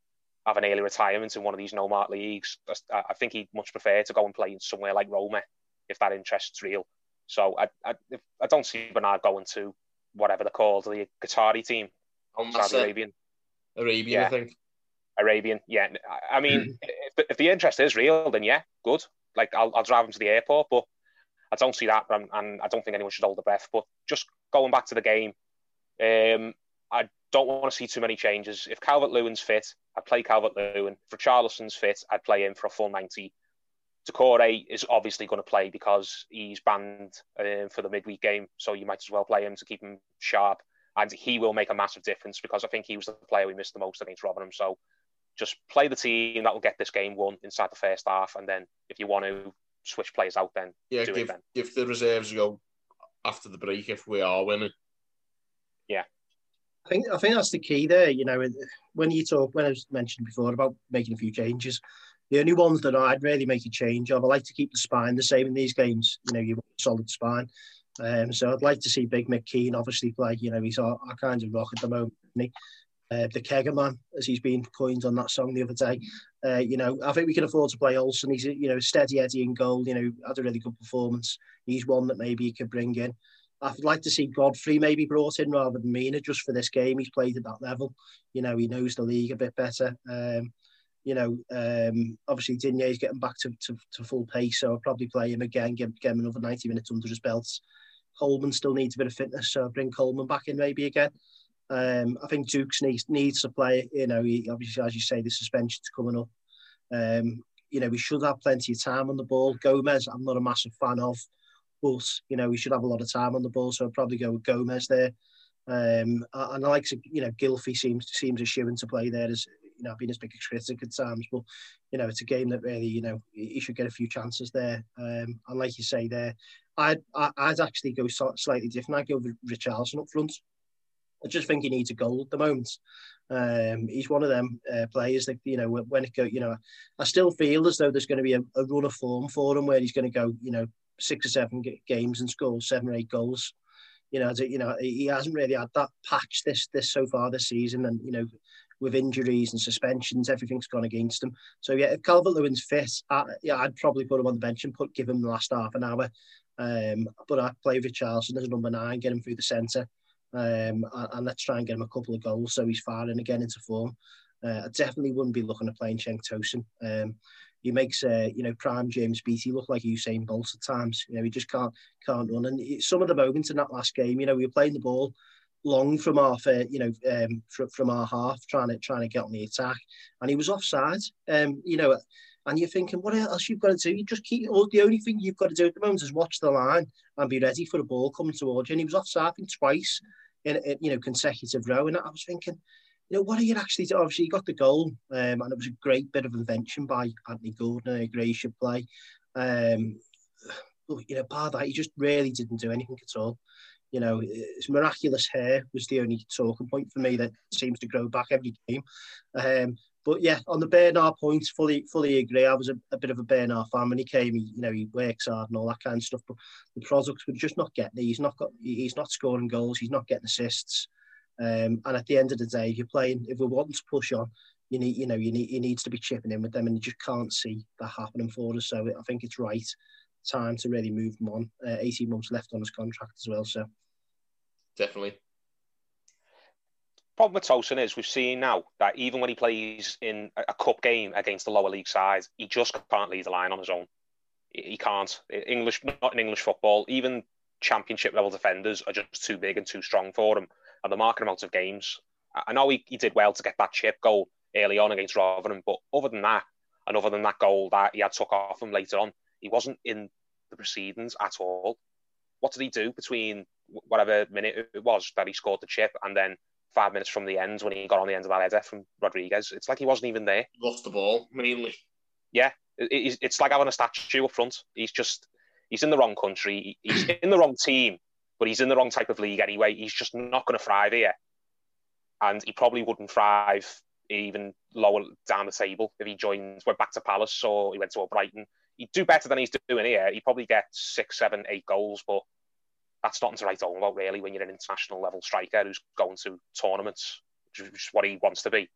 have an early retirement in one of these no mark leagues. I think he'd much prefer to go and play in somewhere like Roma if that interest's real. So I, I, I don't see Bernard going to whatever they're called, the Qatari team, oh, Saudi Arabian. Arabian, yeah. I think. Arabian, yeah. I mean, if, the, if the interest is real, then yeah, good. Like I'll, I'll drive him to the airport, but I don't see that, and, and I don't think anyone should hold their breath. But just going back to the game, um, I don't want to see too many changes. If Calvert Lewin's fit, I'd play Calvert Lewin. If Richarlison's fit, I'd play him for a full 90. Doucouré is obviously going to play because he's banned um, for the midweek game, so you might as well play him to keep him sharp. And he will make a massive difference because I think he was the player we missed the most against Rotherham. So just play the team that will get this game won inside the first half, and then if you want to switch players out, then yeah, do give, it then. Give the reserves go after the break if we are winning. Yeah. I think I think that's the key there. You know, when you talk, when I was mentioned before about making a few changes, the only ones that I'd really make a change of, I like to keep the spine the same in these games. You know, you want a solid spine. Um, so I'd like to see Big McKean obviously play. You know, he's our, our kind of rock at the moment. Uh, the Kegger as he's been coined on that song the other day. Uh, you know, I think we can afford to play Olsen. He's, you know, steady Eddie in goal. You know, had a really good performance. He's one that maybe he could bring in. I'd like to see Godfrey maybe brought in rather than Mina just for this game. He's played at that level. You know, he knows the league a bit better. Um, you know, um, obviously Digne's getting back to, to, to, full pace, so I'll probably play him again, give, get him another 90 minutes under his belt. Coleman still needs a bit of fitness, so I'll bring Coleman back in maybe again. Um, I think Dukes needs, needs to play, you know, he, obviously, as you say, the suspension's coming up. Um, you know, we should have plenty of time on the ball. Gomez, I'm not a massive fan of, but, you know, we should have a lot of time on the ball, so I'll probably go with Gomez there. Um, and I like to, you know, Gylfi seems seems a shoe to play there as you know, I've been as big a critic at times, but you know, it's a game that really, you know, he should get a few chances there. Um, and like you say there, I'd I'd actually go slightly different. I'd go with Richarlison up front. I just think he needs a goal at the moment. Um, he's one of them uh, players that you know when it go, you know, I still feel as though there's going to be a, a run of form for him where he's going to go, you know, six or seven games and score seven or eight goals. You know, you know, he hasn't really had that patch this this so far this season, and you know, with injuries and suspensions, everything's gone against him. So yeah, if Calvert Lewin's fit, I, yeah, I'd probably put him on the bench and put give him the last half an hour. Um, but I'd play Richarlison as a number nine, get him through the centre, um, and, let's try and get him a couple of goals so he's firing again into form. Uh, I definitely wouldn't be looking at playing Cenk Tosun. Um, he makes uh, you know prime James Beattie look like Usain Bolt at times. You know he just can't can't run. And some of the moments in that last game, you know, we were playing the ball long from our, uh, you know, um, from, from our half, trying to trying to get on the attack, and he was offside. Um, you know, and you're thinking, what else you've got to do? You just keep. The only thing you've got to do at the moment is watch the line and be ready for the ball coming towards you. And he was offside I twice in, in you know consecutive row, and I was thinking. You know, what are you actually doing? Obviously, he got the goal, um, and it was a great bit of invention by Anthony Gordon. I agree, he should play. Um, you know, bar that, he just really didn't do anything at all you know, his miraculous hair was the only talking point for me that seems to grow back every game. Um, but yeah, on the Bernard point, fully fully agree. I was a, a, bit of a Bernard fan when he came. He, you know, he works hard and all that kind of stuff. But the products were just not getting. He's not got. He's not scoring goals. He's not getting assists. Um, and at the end of the day, if you're playing, if we're wanting to push on, you need, you know, you need, he needs to be chipping in with them, and you just can't see that happening for us. So I think it's right time to really move him on. Uh, 18 months left on his contract as well, so definitely. Problem with Tosun is we've seen now that even when he plays in a cup game against the lower league side, he just can't lead the line on his own. He can't. English, not in English football, even championship level defenders are just too big and too strong for him. And the market amount of games. I know he, he did well to get that chip goal early on against Rotherham, but other than that, and other than that goal that he had took off him later on, he wasn't in the proceedings at all. What did he do between whatever minute it was that he scored the chip and then five minutes from the end when he got on the end of that header from Rodriguez. It's like he wasn't even there. Lost the ball mainly. Yeah, it's like having a statue up front. He's just he's in the wrong country. He's in the wrong team, but he's in the wrong type of league anyway. He's just not going to thrive here, and he probably wouldn't thrive even lower down the table if he joined went back to Palace or he went to Brighton. He'd do better than he's doing here. He'd probably get six, seven, eight goals, but that's nothing to write home about really when you're an international level striker who's going to tournaments, which is what he wants to be.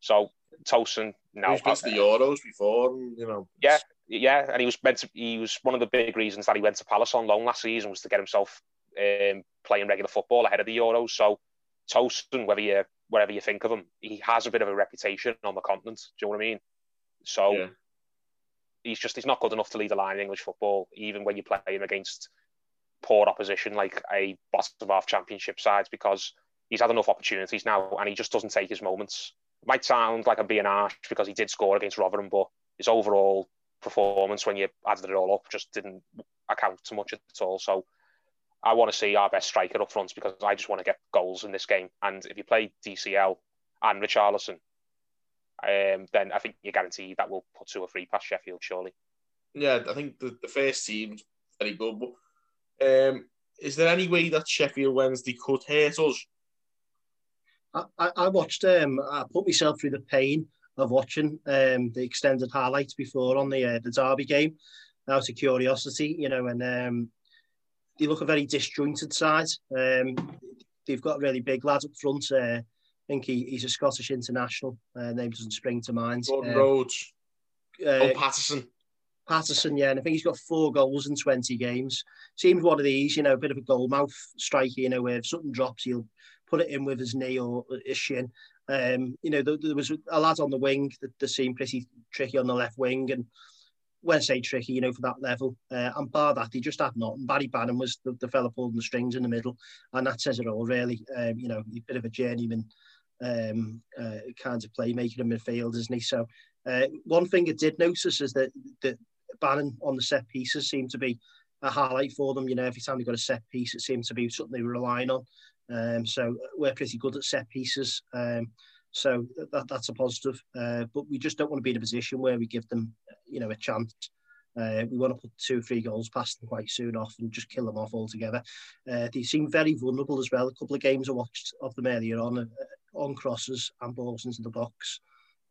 So Tosun, no, he's been to the Euros before, you know. Yeah, yeah, and he was meant to. He was one of the big reasons that he went to Palace on loan last season was to get himself um, playing regular football ahead of the Euros. So Tosun, whether you whatever you think of him, he has a bit of a reputation on the continent. Do you know what I mean? So yeah. he's just he's not good enough to lead a line in English football, even when you play him against poor opposition like a bottom half championship sides because he's had enough opportunities now and he just doesn't take his moments. It might sound like I'm being harsh because he did score against Rotherham, but his overall performance when you added it all up just didn't account to much at all. So I want to see our best striker up front because I just want to get goals in this game. And if you play DCL and Richarlison, um, then I think you're guaranteed that we'll put two or three past Sheffield, surely. Yeah, I think the, the first team's very good. But um, is there any way that Sheffield Wednesday could hurt us? I, I watched. Um, I put myself through the pain of watching um, the extended highlights before on the uh, the Derby game out of curiosity, you know, and um, they look a very disjointed side. Um, they've got a really big lads up front. Uh, I think he, he's a Scottish international. Uh, name doesn't spring to mind. Jordan um, Rhodes. Uh, oh, Paterson. Paterson, yeah, and I think he's got four goals in 20 games. Seems one of these, you know, a bit of a goal mouth striker, you know, where if something drops, he'll put it in with his knee or his shin. Um, you know, there, there, was a lad on the wing that, that seemed pretty tricky on the left wing, and when I say tricky, you know, for that level. Uh, and bar that, he just had nothing. Barry Bannan was the, the fella pulling the strings in the middle, and that says it all, really. Um, you know, a bit of a journeyman um, uh, kind of playmaker in midfield, isn't he? So, uh, one thing I did notice is that, that Bannan on the set pieces seemed to be a highlight for them. You know, every time they got a set piece, it seemed to be something they were relying on. Um, so we're pretty good at set pieces. Um, so that, that's a positive. Uh, but we just don't want to be in a position where we give them, you know, a chance. Uh, we want to put two or three goals past them quite soon off and just kill them off altogether. Uh, they seem very vulnerable as well. A couple of games I watched of them earlier on, uh, on crosses and balls into the box.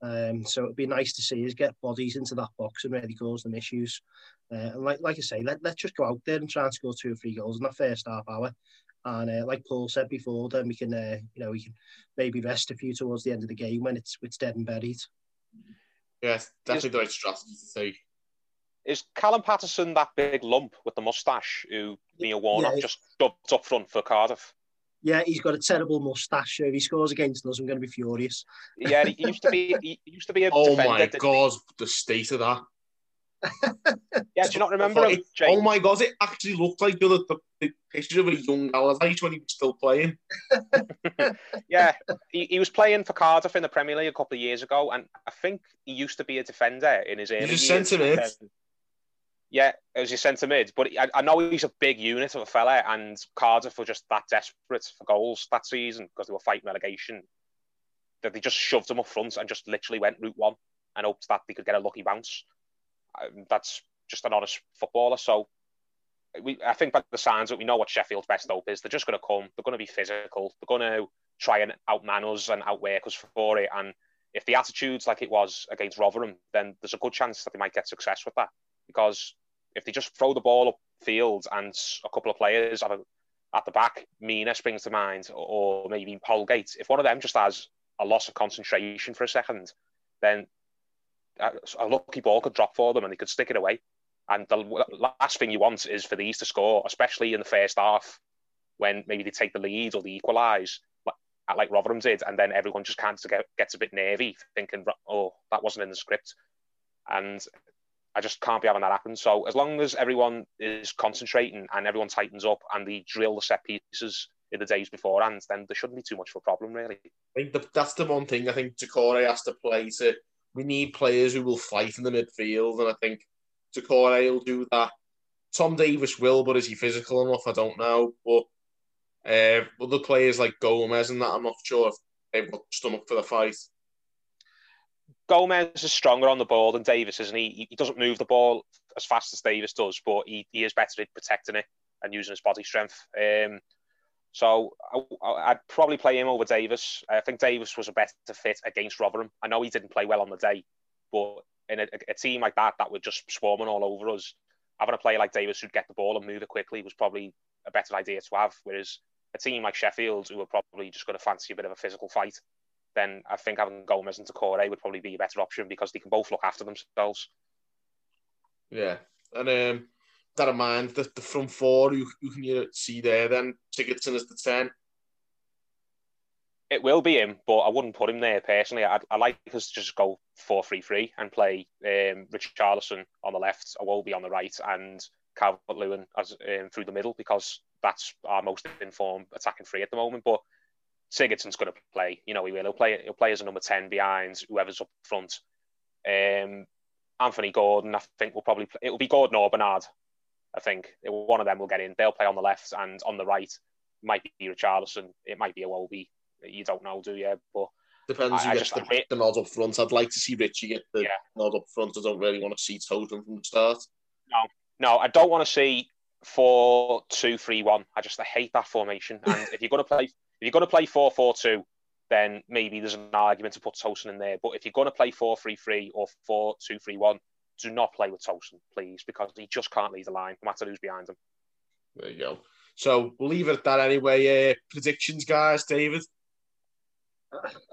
Um, so it'd be nice to see us get bodies into that box and really cause them issues. Uh, and like like I say, let, let's just go out there and try and score two or three goals in that first half hour. And uh, like Paul said before, then we can, uh, you know, we can maybe rest a few towards the end of the game when it's it's dead and buried. Yes, definitely the right strategy to take. Is Callum Paterson that big lump with the moustache who Neil Warnock yeah, just dubbed up front for Cardiff? Yeah, he's got a terrible moustache. If he scores against us, I'm going to be furious. Yeah, he used to be. He used to be a. oh my god, the state of that! yeah, do you not remember him? Oh my god, it actually looked like the, the, the picture of a young Allardyce when he was still playing. yeah, he, he was playing for Cardiff in the Premier League a couple of years ago, and I think he used to be a defender in his early He's a centre mid. Um, Yeah, as your centre mid, but I, I, know he's a big unit of a fella, and Cardiff were just that desperate for goals that season because they were fighting relegation that they just shoved him up front and just literally went route one and hoped that they could get a lucky bounce. Um, that's just an honest footballer. So we, I think by the signs that we know what Sheffield's best hope is. They're just going to come. They're going to be physical. They're going to try and outman us and outwork us for it. And if the attitude's like it was against Rotherham, then there's a good chance that they might get success with that. Because if they just throw the ball up field and a couple of players a, at the back, Mina springs to mind, or maybe Holgate, if one of them just has a loss of concentration for a second, then a lucky ball could drop for them and they could stick it away. And the last thing you want is for these to score, especially in the first half when maybe they take the lead or they equalise, like Rotherham did, and then everyone just kind of gets a bit nervy, thinking, "Oh, that wasn't in the script," and I just can't be having that happen. So as long as everyone is concentrating and everyone tightens up and they drill the set pieces in the days beforehand, then there shouldn't be too much of a problem, really. I think that's the one thing I think Doucouré has to play to we need players who will fight in the midfield, and I think Doucouré will do that. Tom Davis will, but is he physical enough? I don't know. But Uh, other players like Gomez and that, I'm not sure if they've got stomach for the fight. Gomez is stronger on the ball than Davis, isn't he? He doesn't move the ball as fast as Davis does, but he, he is better at protecting it and using his body strength. Um, so I, would probably play him over Davis. I think Davis was a better fit against Rotherham. I know he didn't play well on the day, but in a, a team like that, that were just swarming all over us, having a player like Davis who'd get the ball and move it quickly was probably a better idea to have. Whereas a team like Sheffield, who are probably just going to fancy a bit of a physical fight, then I think having Gomez and Doucouré would probably be a better option because they can both look after themselves. Yeah, and um, that in mind, the, the front four, you, who can you see there then? Sigurdsson as the 10. It will be him, but I wouldn't put him there personally. I'd, I like us to just go 4 3 3 and play um, Richarlison on the left, Iwobi on the right, and Calvert Lewin as um, through the middle because that's our most informed attacking three at the moment. But Sigurdsson's going to play. You know, he will. He'll play. He'll play as a number ten behind whoever's up front. Um, Anthony Gordon, I think, will probably. Play, it'll be Gordon or Bernard. I think one of them will get in. They'll play on the left and on the right. Might be Richarlison. It might be Iwobi. You don't know, do you? But depends who gets the, I, the nod up front. I'd like to see Richie get the yeah. nod up front. I don't really want to see Totem from the start. No, no, I don't want to see four two three one. I just I hate that formation. And if you're going to play, if you're going to play four four two, then maybe there's an argument to put Tosun in there. But if you're going to play four three three or four two three one, do not play with Tosun, please, because he just can't lead the line, no matter who's behind him. There you go. So we'll leave it at that anyway. Uh, predictions, guys, David.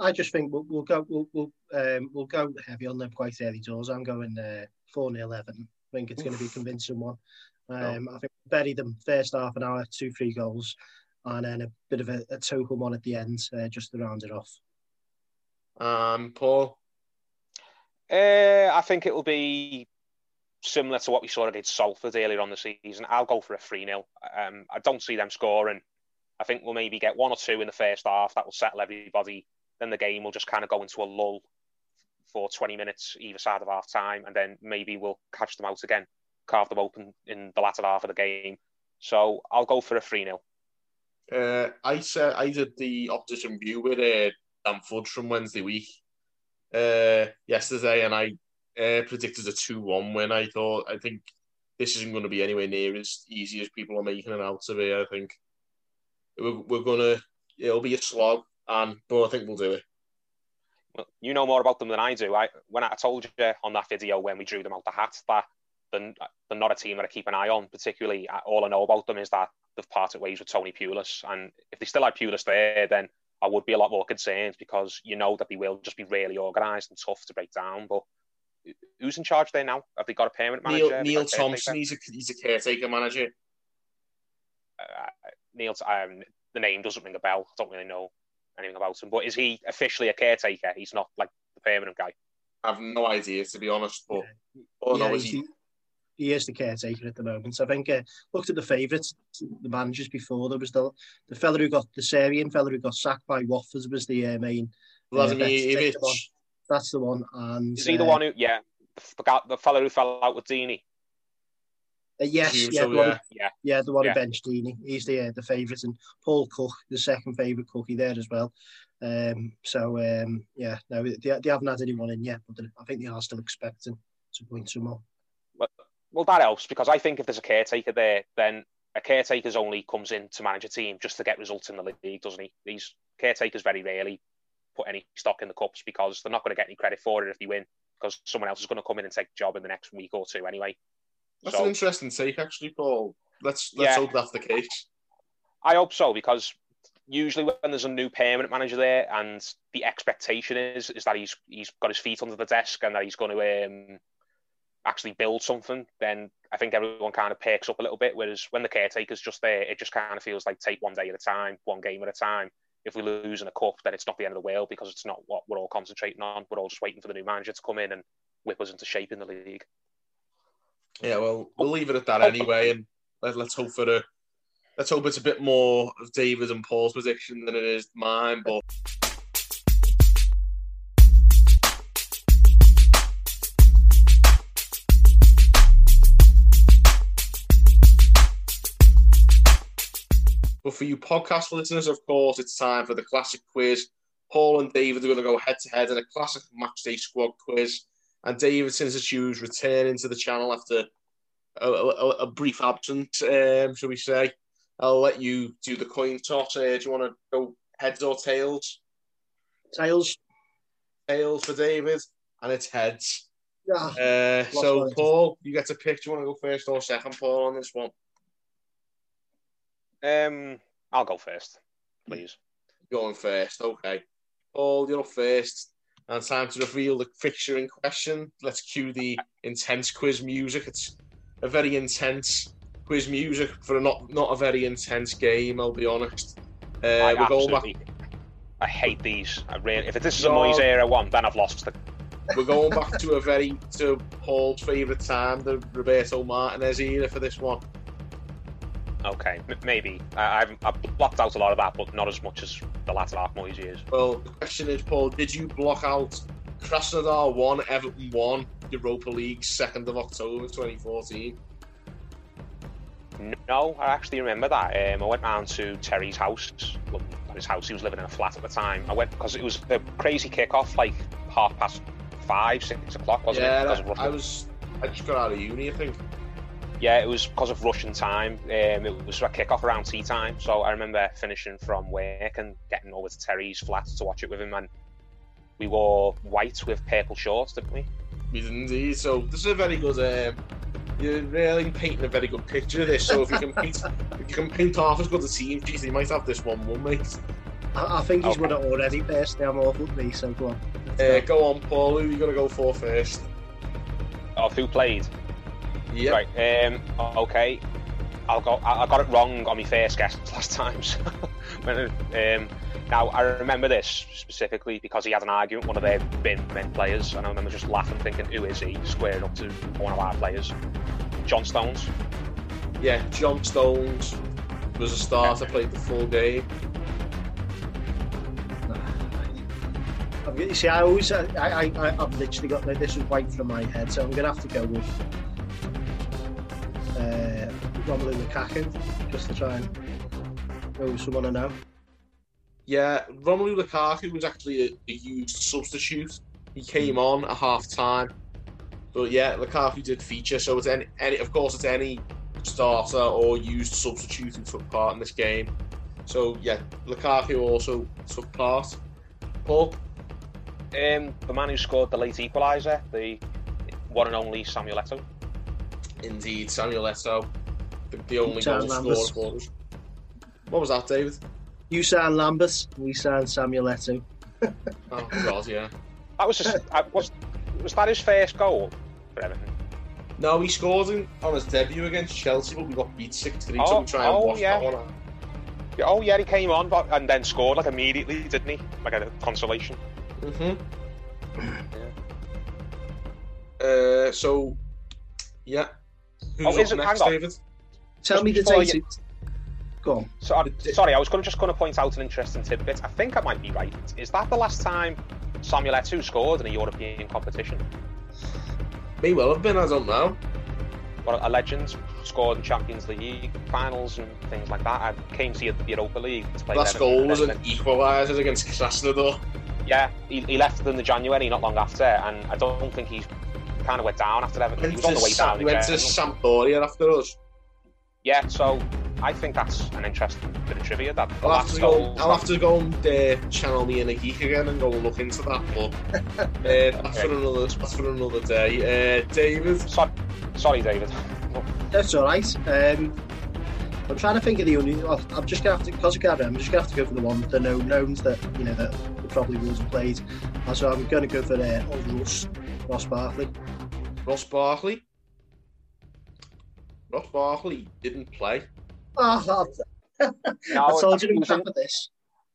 I just think we'll, we'll go we'll we'll, um, we'll go heavy on them quite early doors. I'm going uh, four uh, 0 11. I think it's going to be a convincing one. Um, I think bury them first half an hour, two, three goals, and then a bit of a, a total one at the end uh, just to round it off. Um, Paul? Uh, I think it will be similar to what we saw at Salford earlier on the season. I'll go for a 3 0. Um, I don't see them scoring. I think we'll maybe get one or two in the first half. That will settle everybody. Then the game will just kind of go into a lull for 20 minutes either side of half time, and then maybe we'll catch them out again carve them open in the latter half of the game. So I'll go for a 3 0. Uh, I said I did the opposition view with uh, Dan Fudge from Wednesday week uh, yesterday, and I uh, predicted a 2 1 win. I thought, I think this isn't going to be anywhere near as easy as people are making it out to be. I think we're, we're to, it'll be a slog, and but I think we'll do it. Well, you know more about them than I do. I when I told you on that video when we drew them out the hat that they're, they're not a team that I keep an eye on particularly. All I know about them is that they've parted ways with Tony Pulis, and if they still had Pulis there, then I would be a lot more concerned because you know that they will just be really organised and tough to break down. But who's in charge there now? Have they got a permanent manager? Neil, Neil Thompson, he's a he's a caretaker manager. Uh, Neil, um, the name doesn't ring a bell. I don't really know anything about him. But is he officially a caretaker? He's not like the permanent guy. I have no idea to be honest. But all yeah, he, he is the caretaker at the moment. So I think uh, looked at the favourites, the managers before. There was the the fella who got the Syrian fella who got sacked by Watford was the uh, main. Vladimir Ivic. That's the one. And is he the uh, one who? Yeah, the, the fella who fell out with Deeney. Uh, yes, yeah, so, yeah. yeah, yeah, the one yeah. who benched Deeney. He's the uh, the favourite, and Paul Cook, the second favourite cookie there as well. Um, so um, yeah, no, they, they haven't had anyone in yet, but I think they are still expecting to point some more well, that helps because I think if there's a caretaker there, then a caretaker's only comes in to manage a team just to get results in the league, doesn't he? These caretakers very rarely put any stock in the cups because they're not going to get any credit for it if they win because someone else is going to come in and take the job in the next week or two anyway. That's so, an interesting take, actually, Paul. Let's let's yeah, hope that's the case. I hope so because usually when there's a new permanent manager there and the expectation is is that he's he's got his feet under the desk and that he's going to um, actually build something, then I think everyone kind of perks up a little bit. Whereas when the caretaker's just there, it just kind of feels like take one day at a time, one game at a time. If we lose in a cup, then it's not the end of the world because it's not what we're all concentrating on. We're all just waiting for the new manager to come in and whip us into shape in the league. Yeah, well, we'll leave it at that oh. anyway, and let, us hope for a let's hope it's a bit more of David and Paul's prediction than it is mine, but. But for you podcast listeners, of course, it's time for the classic quiz. Paul and David are going to go head to head in a classic matchday squad quiz. And David, since it's you, is returning to the channel after a, a, a brief absence, um, shall we say. I'll let you do the coin toss. Uh, do you want to go heads or tails? Tails. Tails for David, and it's heads. Yeah. Uh, so, Paul, you get to pick. Do you want to go first or second, Paul, on this one? Um, I'll go first, please. Going first, okay. Paul, you're up first. And time to reveal the fixture in question. Let's cue the intense quiz music. It's a very intense quiz music for a not not a very intense game. I'll be honest. Uh, I we're going back. I hate these. I really, if this is a No. Moyes era one, then I've lost it. We're going back to a very to Paul's favourite time, the Roberto Martinez era for this one. Okay, m- maybe. I, I've, I've blocked out a lot of that, but not as much as the latter half Moyes years. Well, the question is, Paul, did you block out Krasnodar one, Everton one, Europa League second of October 2014? No, I actually remember that. Um, I went round to Terry's house, well, his house, he was living in a flat at the time. I went because it was a crazy kick-off, like half past five, six o'clock, wasn't yeah, it? Because I, I was. I just got out of uni, I think. Yeah, it was because of Russian time. Um, it was a kick-off around tea time, so I remember finishing from work and getting over to Terry's flat to watch it with him, and we wore white with purple shorts, didn't we? We did indeed. So this is a very good. Um, you're really painting a very good picture of this. So if you can paint, if you can paint half as good a team, geez, you might have this one won, mate. I, I think he's Okay. won it already, personally. I'm awful with me, so go on. Uh, go on, Paul. Who are you going to go for first? Of who played? Yeah. Right. Um. Okay. I'll go. I, I got it wrong on my first guess last time. So um. Now I remember this specifically because he had an argument with one of their bin men players, and I remember just laughing, thinking, "Who is he?" Squaring up to one of our players, John Stones. Yeah, John Stones was a starter, played the full game. I'm, gonna- you see, I always, I, I, I, I've literally got this is white from my head, so I'm going to have to go with uh, Romelu Lukaku just to try and go with someone I know. Yeah, Romelu Lukaku was actually a, a used substitute. He came on at half time. But yeah, Lukaku did feature, so it's any, any of course it's any starter or used substitute who took part in this game. So yeah, Lukaku also took part. Paul? Um, the man who scored the late equaliser, the one and only Samuel Eto'o. Indeed, Samuel Eto'o, the, the only Sam goal Lambert. scorer for us. What was that, David? You sign Lambert, we sign Samuel Eto'o. Oh God, yeah. That was just, I, was was that his first goal for Everton? No, he scored in, on his debut against Chelsea, but we got beat six three. so Oh, we try and oh, wash yeah. that one out. Yeah, Oh yeah, he came on but, and then scored like immediately, didn't he? Like a consolation. Mm-hmm. Uh, so, yeah. Who's Oh, is it- next, hang on. David? Tell Just me the before date. you- Go on. So, sorry, I was going to just going to point out an interesting tidbit. I think I might be right. Is that the last time Samuel Eto'o scored in a European competition? May well have been, I don't know. Well, a legend scored in Champions League finals and things like that. I came to the Europa League to play. Last goal was and an equaliser against Krasnodar. Yeah, he, he left in the January, not long after, and I don't think he's kind of went down after Everton. He Went was on to, the way down. in went to general. Sampdoria after us. Yeah, so I think that's an interesting bit of trivia. That I'll have to go. goal- I'll have to go and uh, channel me in a geek again and go look into that. But uh, that's for another. That's for another day. Uh, David. Sorry, sorry, David. That's all right. Um, I'm trying to think of the only. I'm just gonna have to because I can't remember. I'm just gonna have to go for the one, the known knowns that you know that probably would have played. And so I'm going to go for uh, old Ross, Ross Barkley. Ross Barkley. Ross Barkley didn't play. Oh, I No, told you he to was crap in- this.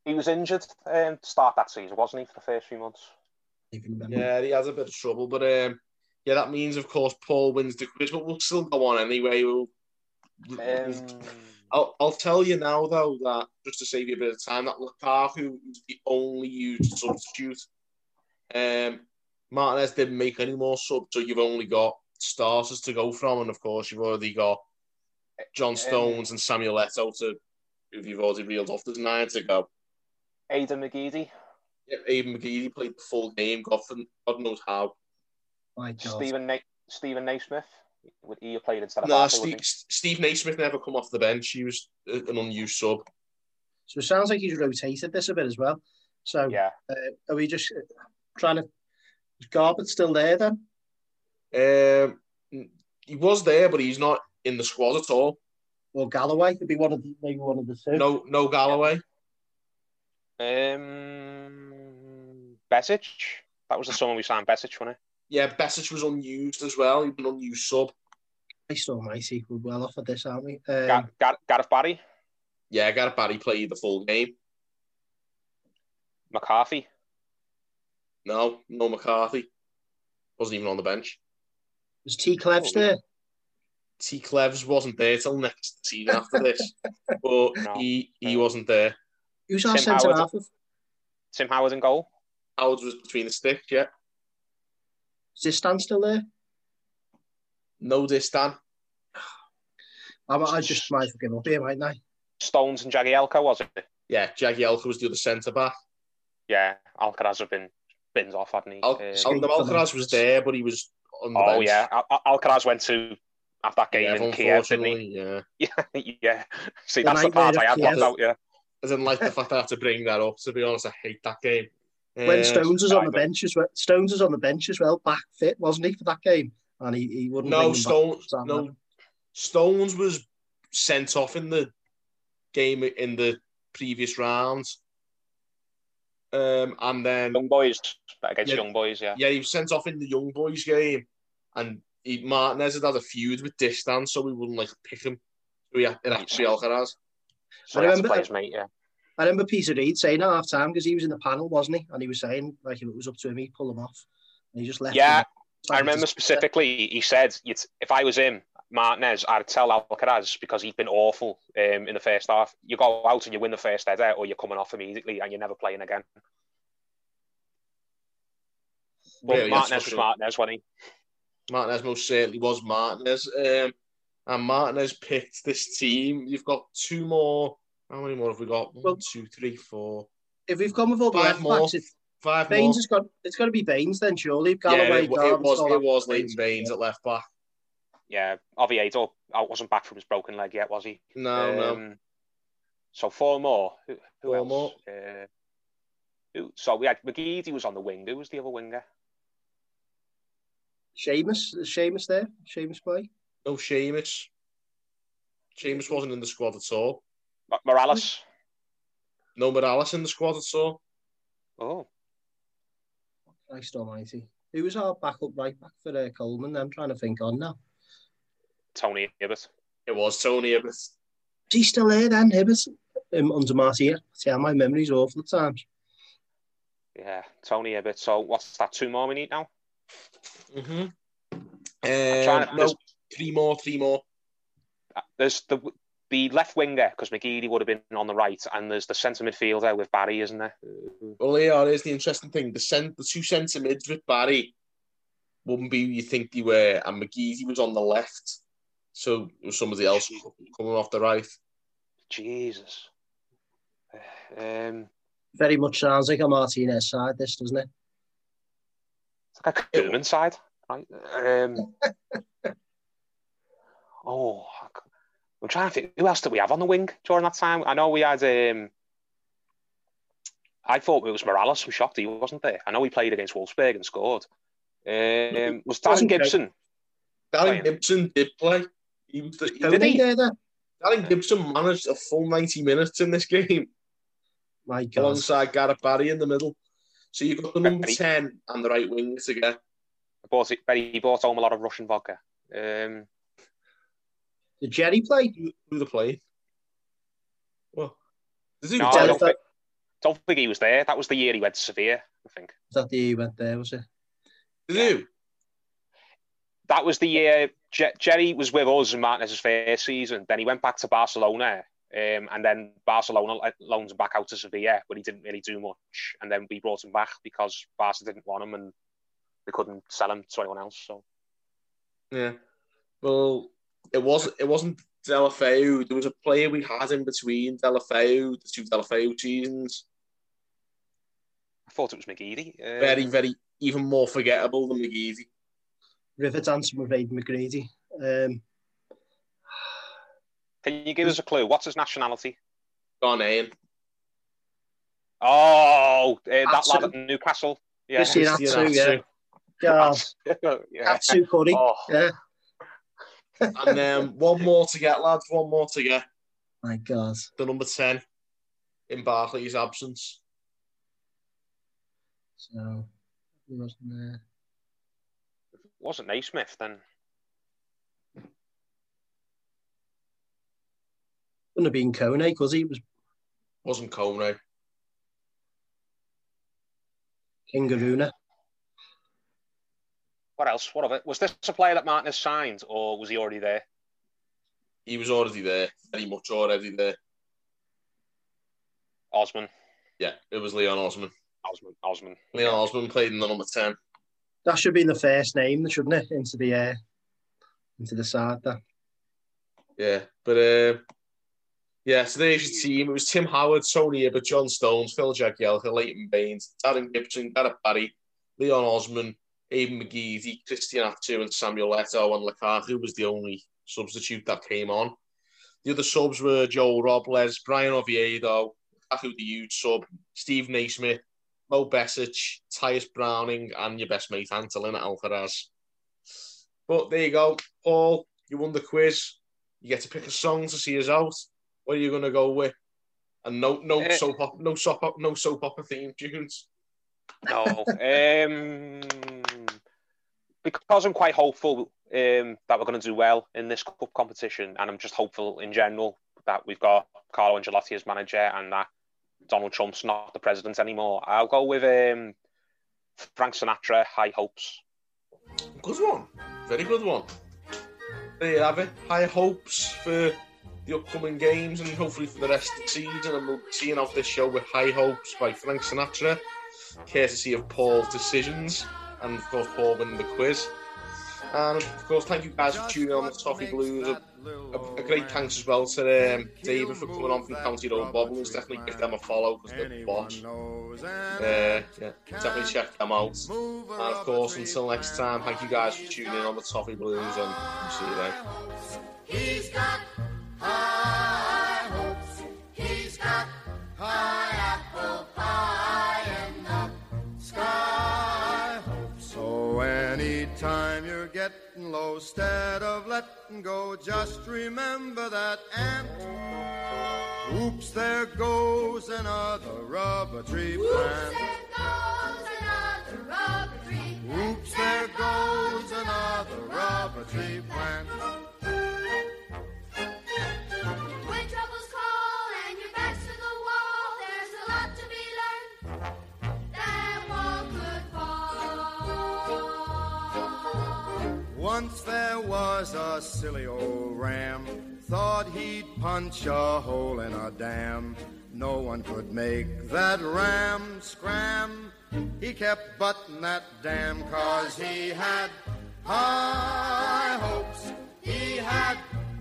He was injured um, to start that season, wasn't he, for the first few months? Yeah, he has a bit of trouble, but um, yeah, that means of course Paul wins the quiz, but we'll still go on anyway. We'll, Um, I'll, I'll tell you now though that just to save you a bit of time, that Lukaku is the only used substitute. Um, Martinez didn't make any more subs, so you've only got starters to go from, and of course you've already got John Stones and Samuel Eto'o to who you've already reeled off. There's nine to go. Aiden McGeady. Yep, Aiden McGeady played the full game. God, God knows how. My God. Steven Na- Steven Naismith. Would he have played instead of No, Barkley, Steve, wouldn't Steve Naismith never come off the bench. He was an unused sub. So it sounds like he's rotated this a bit as well. So? Yeah. uh, are we just uh, trying to? Is Garbutt still there then? Um, he was there, but he's not in the squad at all. Well, Galloway could be one of the, maybe one of the two. No, no Galloway. Um, Besic. That was the summer we signed Besic, wasn't it? Yeah, Besic was unused as well. He was an unused sub. Christ almighty, we're well off of this, aren't we? Um, Gar- Gar- Gareth Barry, Yeah, Gareth Barry played the full game. McCarthy. No, no McCarthy. Wasn't even on the bench. was T. Clevs there? T. Cleves wasn't there till next season after this, but No. he he wasn't there. Who's our Tim centre half of? Tim Howard in goal. Howard was between the sticks, yeah. Is this stand still there? No Distin. I, I just might forgive up here, mightn't I? Stones and Jagielka, was it? Yeah, Jagielka was the other centre back. Yeah, Alcaraz have been bins off, hadn't he? Al- Um, Alcaraz was there, but he was on the oh bench. yeah, Al- Al- Alcaraz went to have that game Yeah, in Kiev, didn't he? yeah. Yeah, yeah. See, The that's the part I had Kiev. blocked out. Yeah, I didn't like the fact I had to bring that up. To be honest, I hate that game. When Uh, Stones was on the bench as well. Stones was on the bench as well, back fit, wasn't he, for that game? And he, he wouldn't. bring no. Stones. No, Adam. Stones was sent off in the game in the previous rounds. Um, and then young boys against Yeah. young boys. Yeah, yeah, he was sent off in the young boys game, and he, Martinez had had a feud with Distin, so we wouldn't like pick him. So yeah, it had to be Alcaraz. so I he had to remember- play his mate. Yeah, I remember Peter Reid saying at half time because he was in the panel, wasn't he? And he was saying like if it was up to him, he'd pull him off. And he just left. Yeah, him. It's like I a remember specifically. He said, "If I was him, Martinez, I'd tell Alcaraz because he'd been awful um, in the first half. You go out and you win the first header, or you're coming off immediately and you're never playing again." But Yeah, yeah, Martinez was Martinez, wasn't he? Martinez most certainly was Martinez. Um, and Martinez picked this team. You've got two more. How many more have we got? One, Well- two, three, four, If we've gone with all the Five left more. backs, it's, five more. Baines has got. It's got to be Baines then, surely. yeah, Galloway, it, it was. It was Leighton Baines at left back. Yeah, Oviedo. I wasn't back from his broken leg yet, was he? No, no. Um, So four more. Who, who Four else? more. Uh, who, so we had McGeady was on the wing. Who was the other winger? Seamus, is Seamus there? Seamus play? No Seamus. Seamus wasn't in the squad at all. Ma- Morales. No Morales in the squad at all. Oh, Christ almighty. Who was our backup right back for uh, Coleman? I'm trying to think on now. Tony Hibbert. It was Tony Hibbert. Is he still there then, Hibbert? Um, under Martin. See how my memory's awful at times. Yeah, Tony Hibbert. So what's that? Two more we need now. Mm-hmm. trying to- Um, no, three more, three more. Uh, There's the the left winger because McGeady would have been on the right, and there's the centre midfielder with Barry, isn't there? Well, yeah, here's the interesting thing. The cent- the two centre mids with Barry wouldn't be who you think they were, and McGeady was on the left. So it was somebody else coming off the right. Jesus. Um, Very much sounds like a Martinez side, this, doesn't it? it's like a Koeman side, right? Um, oh, I'm trying to think. Who else did we have on the wing during that time? I know we had. Um, I thought it was Morales. I'm shocked he wasn't there. I know he played against Wolfsburg and scored. Um, was Darren Wasn't Gibson? Darren Gibson did play. He was the, he, Did he? there, then? Darren Gibson managed a full 90 minutes in this game My God. alongside Gareth Barry in the middle. So you've got the number Barry. 10 and the right wing together. I bought it. He bought home a lot of Russian vodka. Um, Did Jerry play? Who, who they playing? Well, does he no, Tell I don't that- think, don't think he was there. That was the year he went to Sevilla. I think Was that the year he went there, was it? Did he? that was the year Je- Jerry was with us in Martinez's first season. Then he went back to Barcelona, um, and then Barcelona let- loaned him back out to Sevilla, but he didn't really do much. And then we brought him back because Barca didn't want him, and they couldn't sell him to anyone else. So Yeah. Well, it was it wasn't Deulofeu. There was a player we had in between Deulofeu, the two Deulofeu seasons. I thought it was McGeady. Uh, Very, very, even more forgettable than McGeady. River dancing with Aiden McGeady. Um, Can you give us a clue? What's his nationality? Ghanaian. Oh, uh, that lad at Newcastle. Yeah. Christian Christian Atsu, yeah. Atsu. God, yeah. Atsu Curry. Oh, Yeah. And um, one more to get, lads. One more to get. My God. The number 10 in Barkley's absence. So, he wasn't there. wasn't Naismith then? Couldn't have been Kone because he was Wasn't Kone. King Aruna. What else? What of it? Was this a player that Martinez signed, or was he already there? He was already there. Very much already there. Osman. Yeah, it was Leon Osman. Osman. Osman. Leon Osman played in the number 10. That should be the first name, shouldn't it? Into the uh, into the side there. Yeah, but uh, yeah, so there's your team. It was Tim Howard, Tony Hibbert, John Stones, Phil Jagielka, Leighton Baines, Darren Gibson, Gareth Barry, Leon Osman, Aiden McGeady, Christian Atsu, and Samuel Eto'o, and Lukaku was the only substitute that came on. The other subs were Joel Robles, Bryan Oviedo, Lukaku the huge sub, Steve Naismith, Mo Besic, Tyias Browning, and your best mate Antolin Alcaraz. But there you go, Paul. You won the quiz. You get to pick a song to see us out. What are you going to go with? And no, no Eh. soap, op- no soap, op- no soap opera theme tunes. No. um, because I'm quite hopeful um, that we're going to do well in this cup competition, and I'm just hopeful in general that we've got Carlo Ancelotti as manager and that Donald Trump's not the president anymore. I'll go with um, Frank Sinatra, High Hopes. Good one. Very good one. There you have it. High hopes for the upcoming games and hopefully for the rest of the season. And we'll be seeing out this show with High Hopes by Frank Sinatra, courtesy of Paul's decisions, and of course, Paul winning the quiz. And of course, thank you guys for tuning on the Toffee Blues. A, a, a great thanks as well to um, David for coming on from County Road Bobbles. Definitely give them a follow because they're the boss. Uh, yeah, definitely check them out. And of course, until next time, thank you guys for tuning in on the Toffee Blues and see you then. Getting low, instead of letting go, just remember that ant. Oops, there goes another rubber tree Whoops, plant. there goes another rubber tree. plant. Oops, there goes another rubber tree plant. There was a silly old ram, thought he'd punch a hole in a dam. No one could make that ram scram. He kept butting that dam cause he had high hopes. He had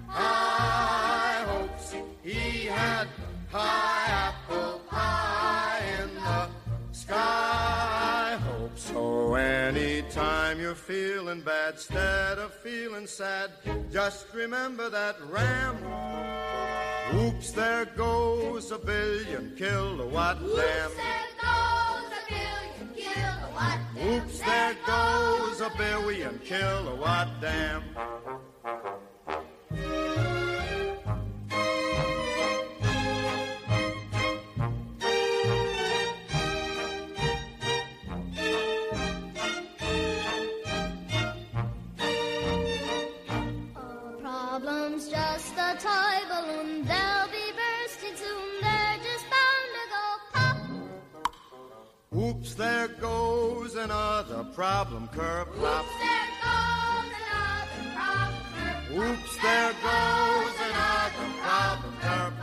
high hopes. He had high apple pie in the sky. So anytime you're feeling bad, instead of feeling sad, just remember that ram. Oops, there goes a billion kilowatt Oops, dam. there goes a billion kilowatt dam. Oops, there goes a billion kilowatt dam. Whoops, there goes another problem, curb plop. Whoops, there goes another problem, curb Whoops, there goes another problem, curb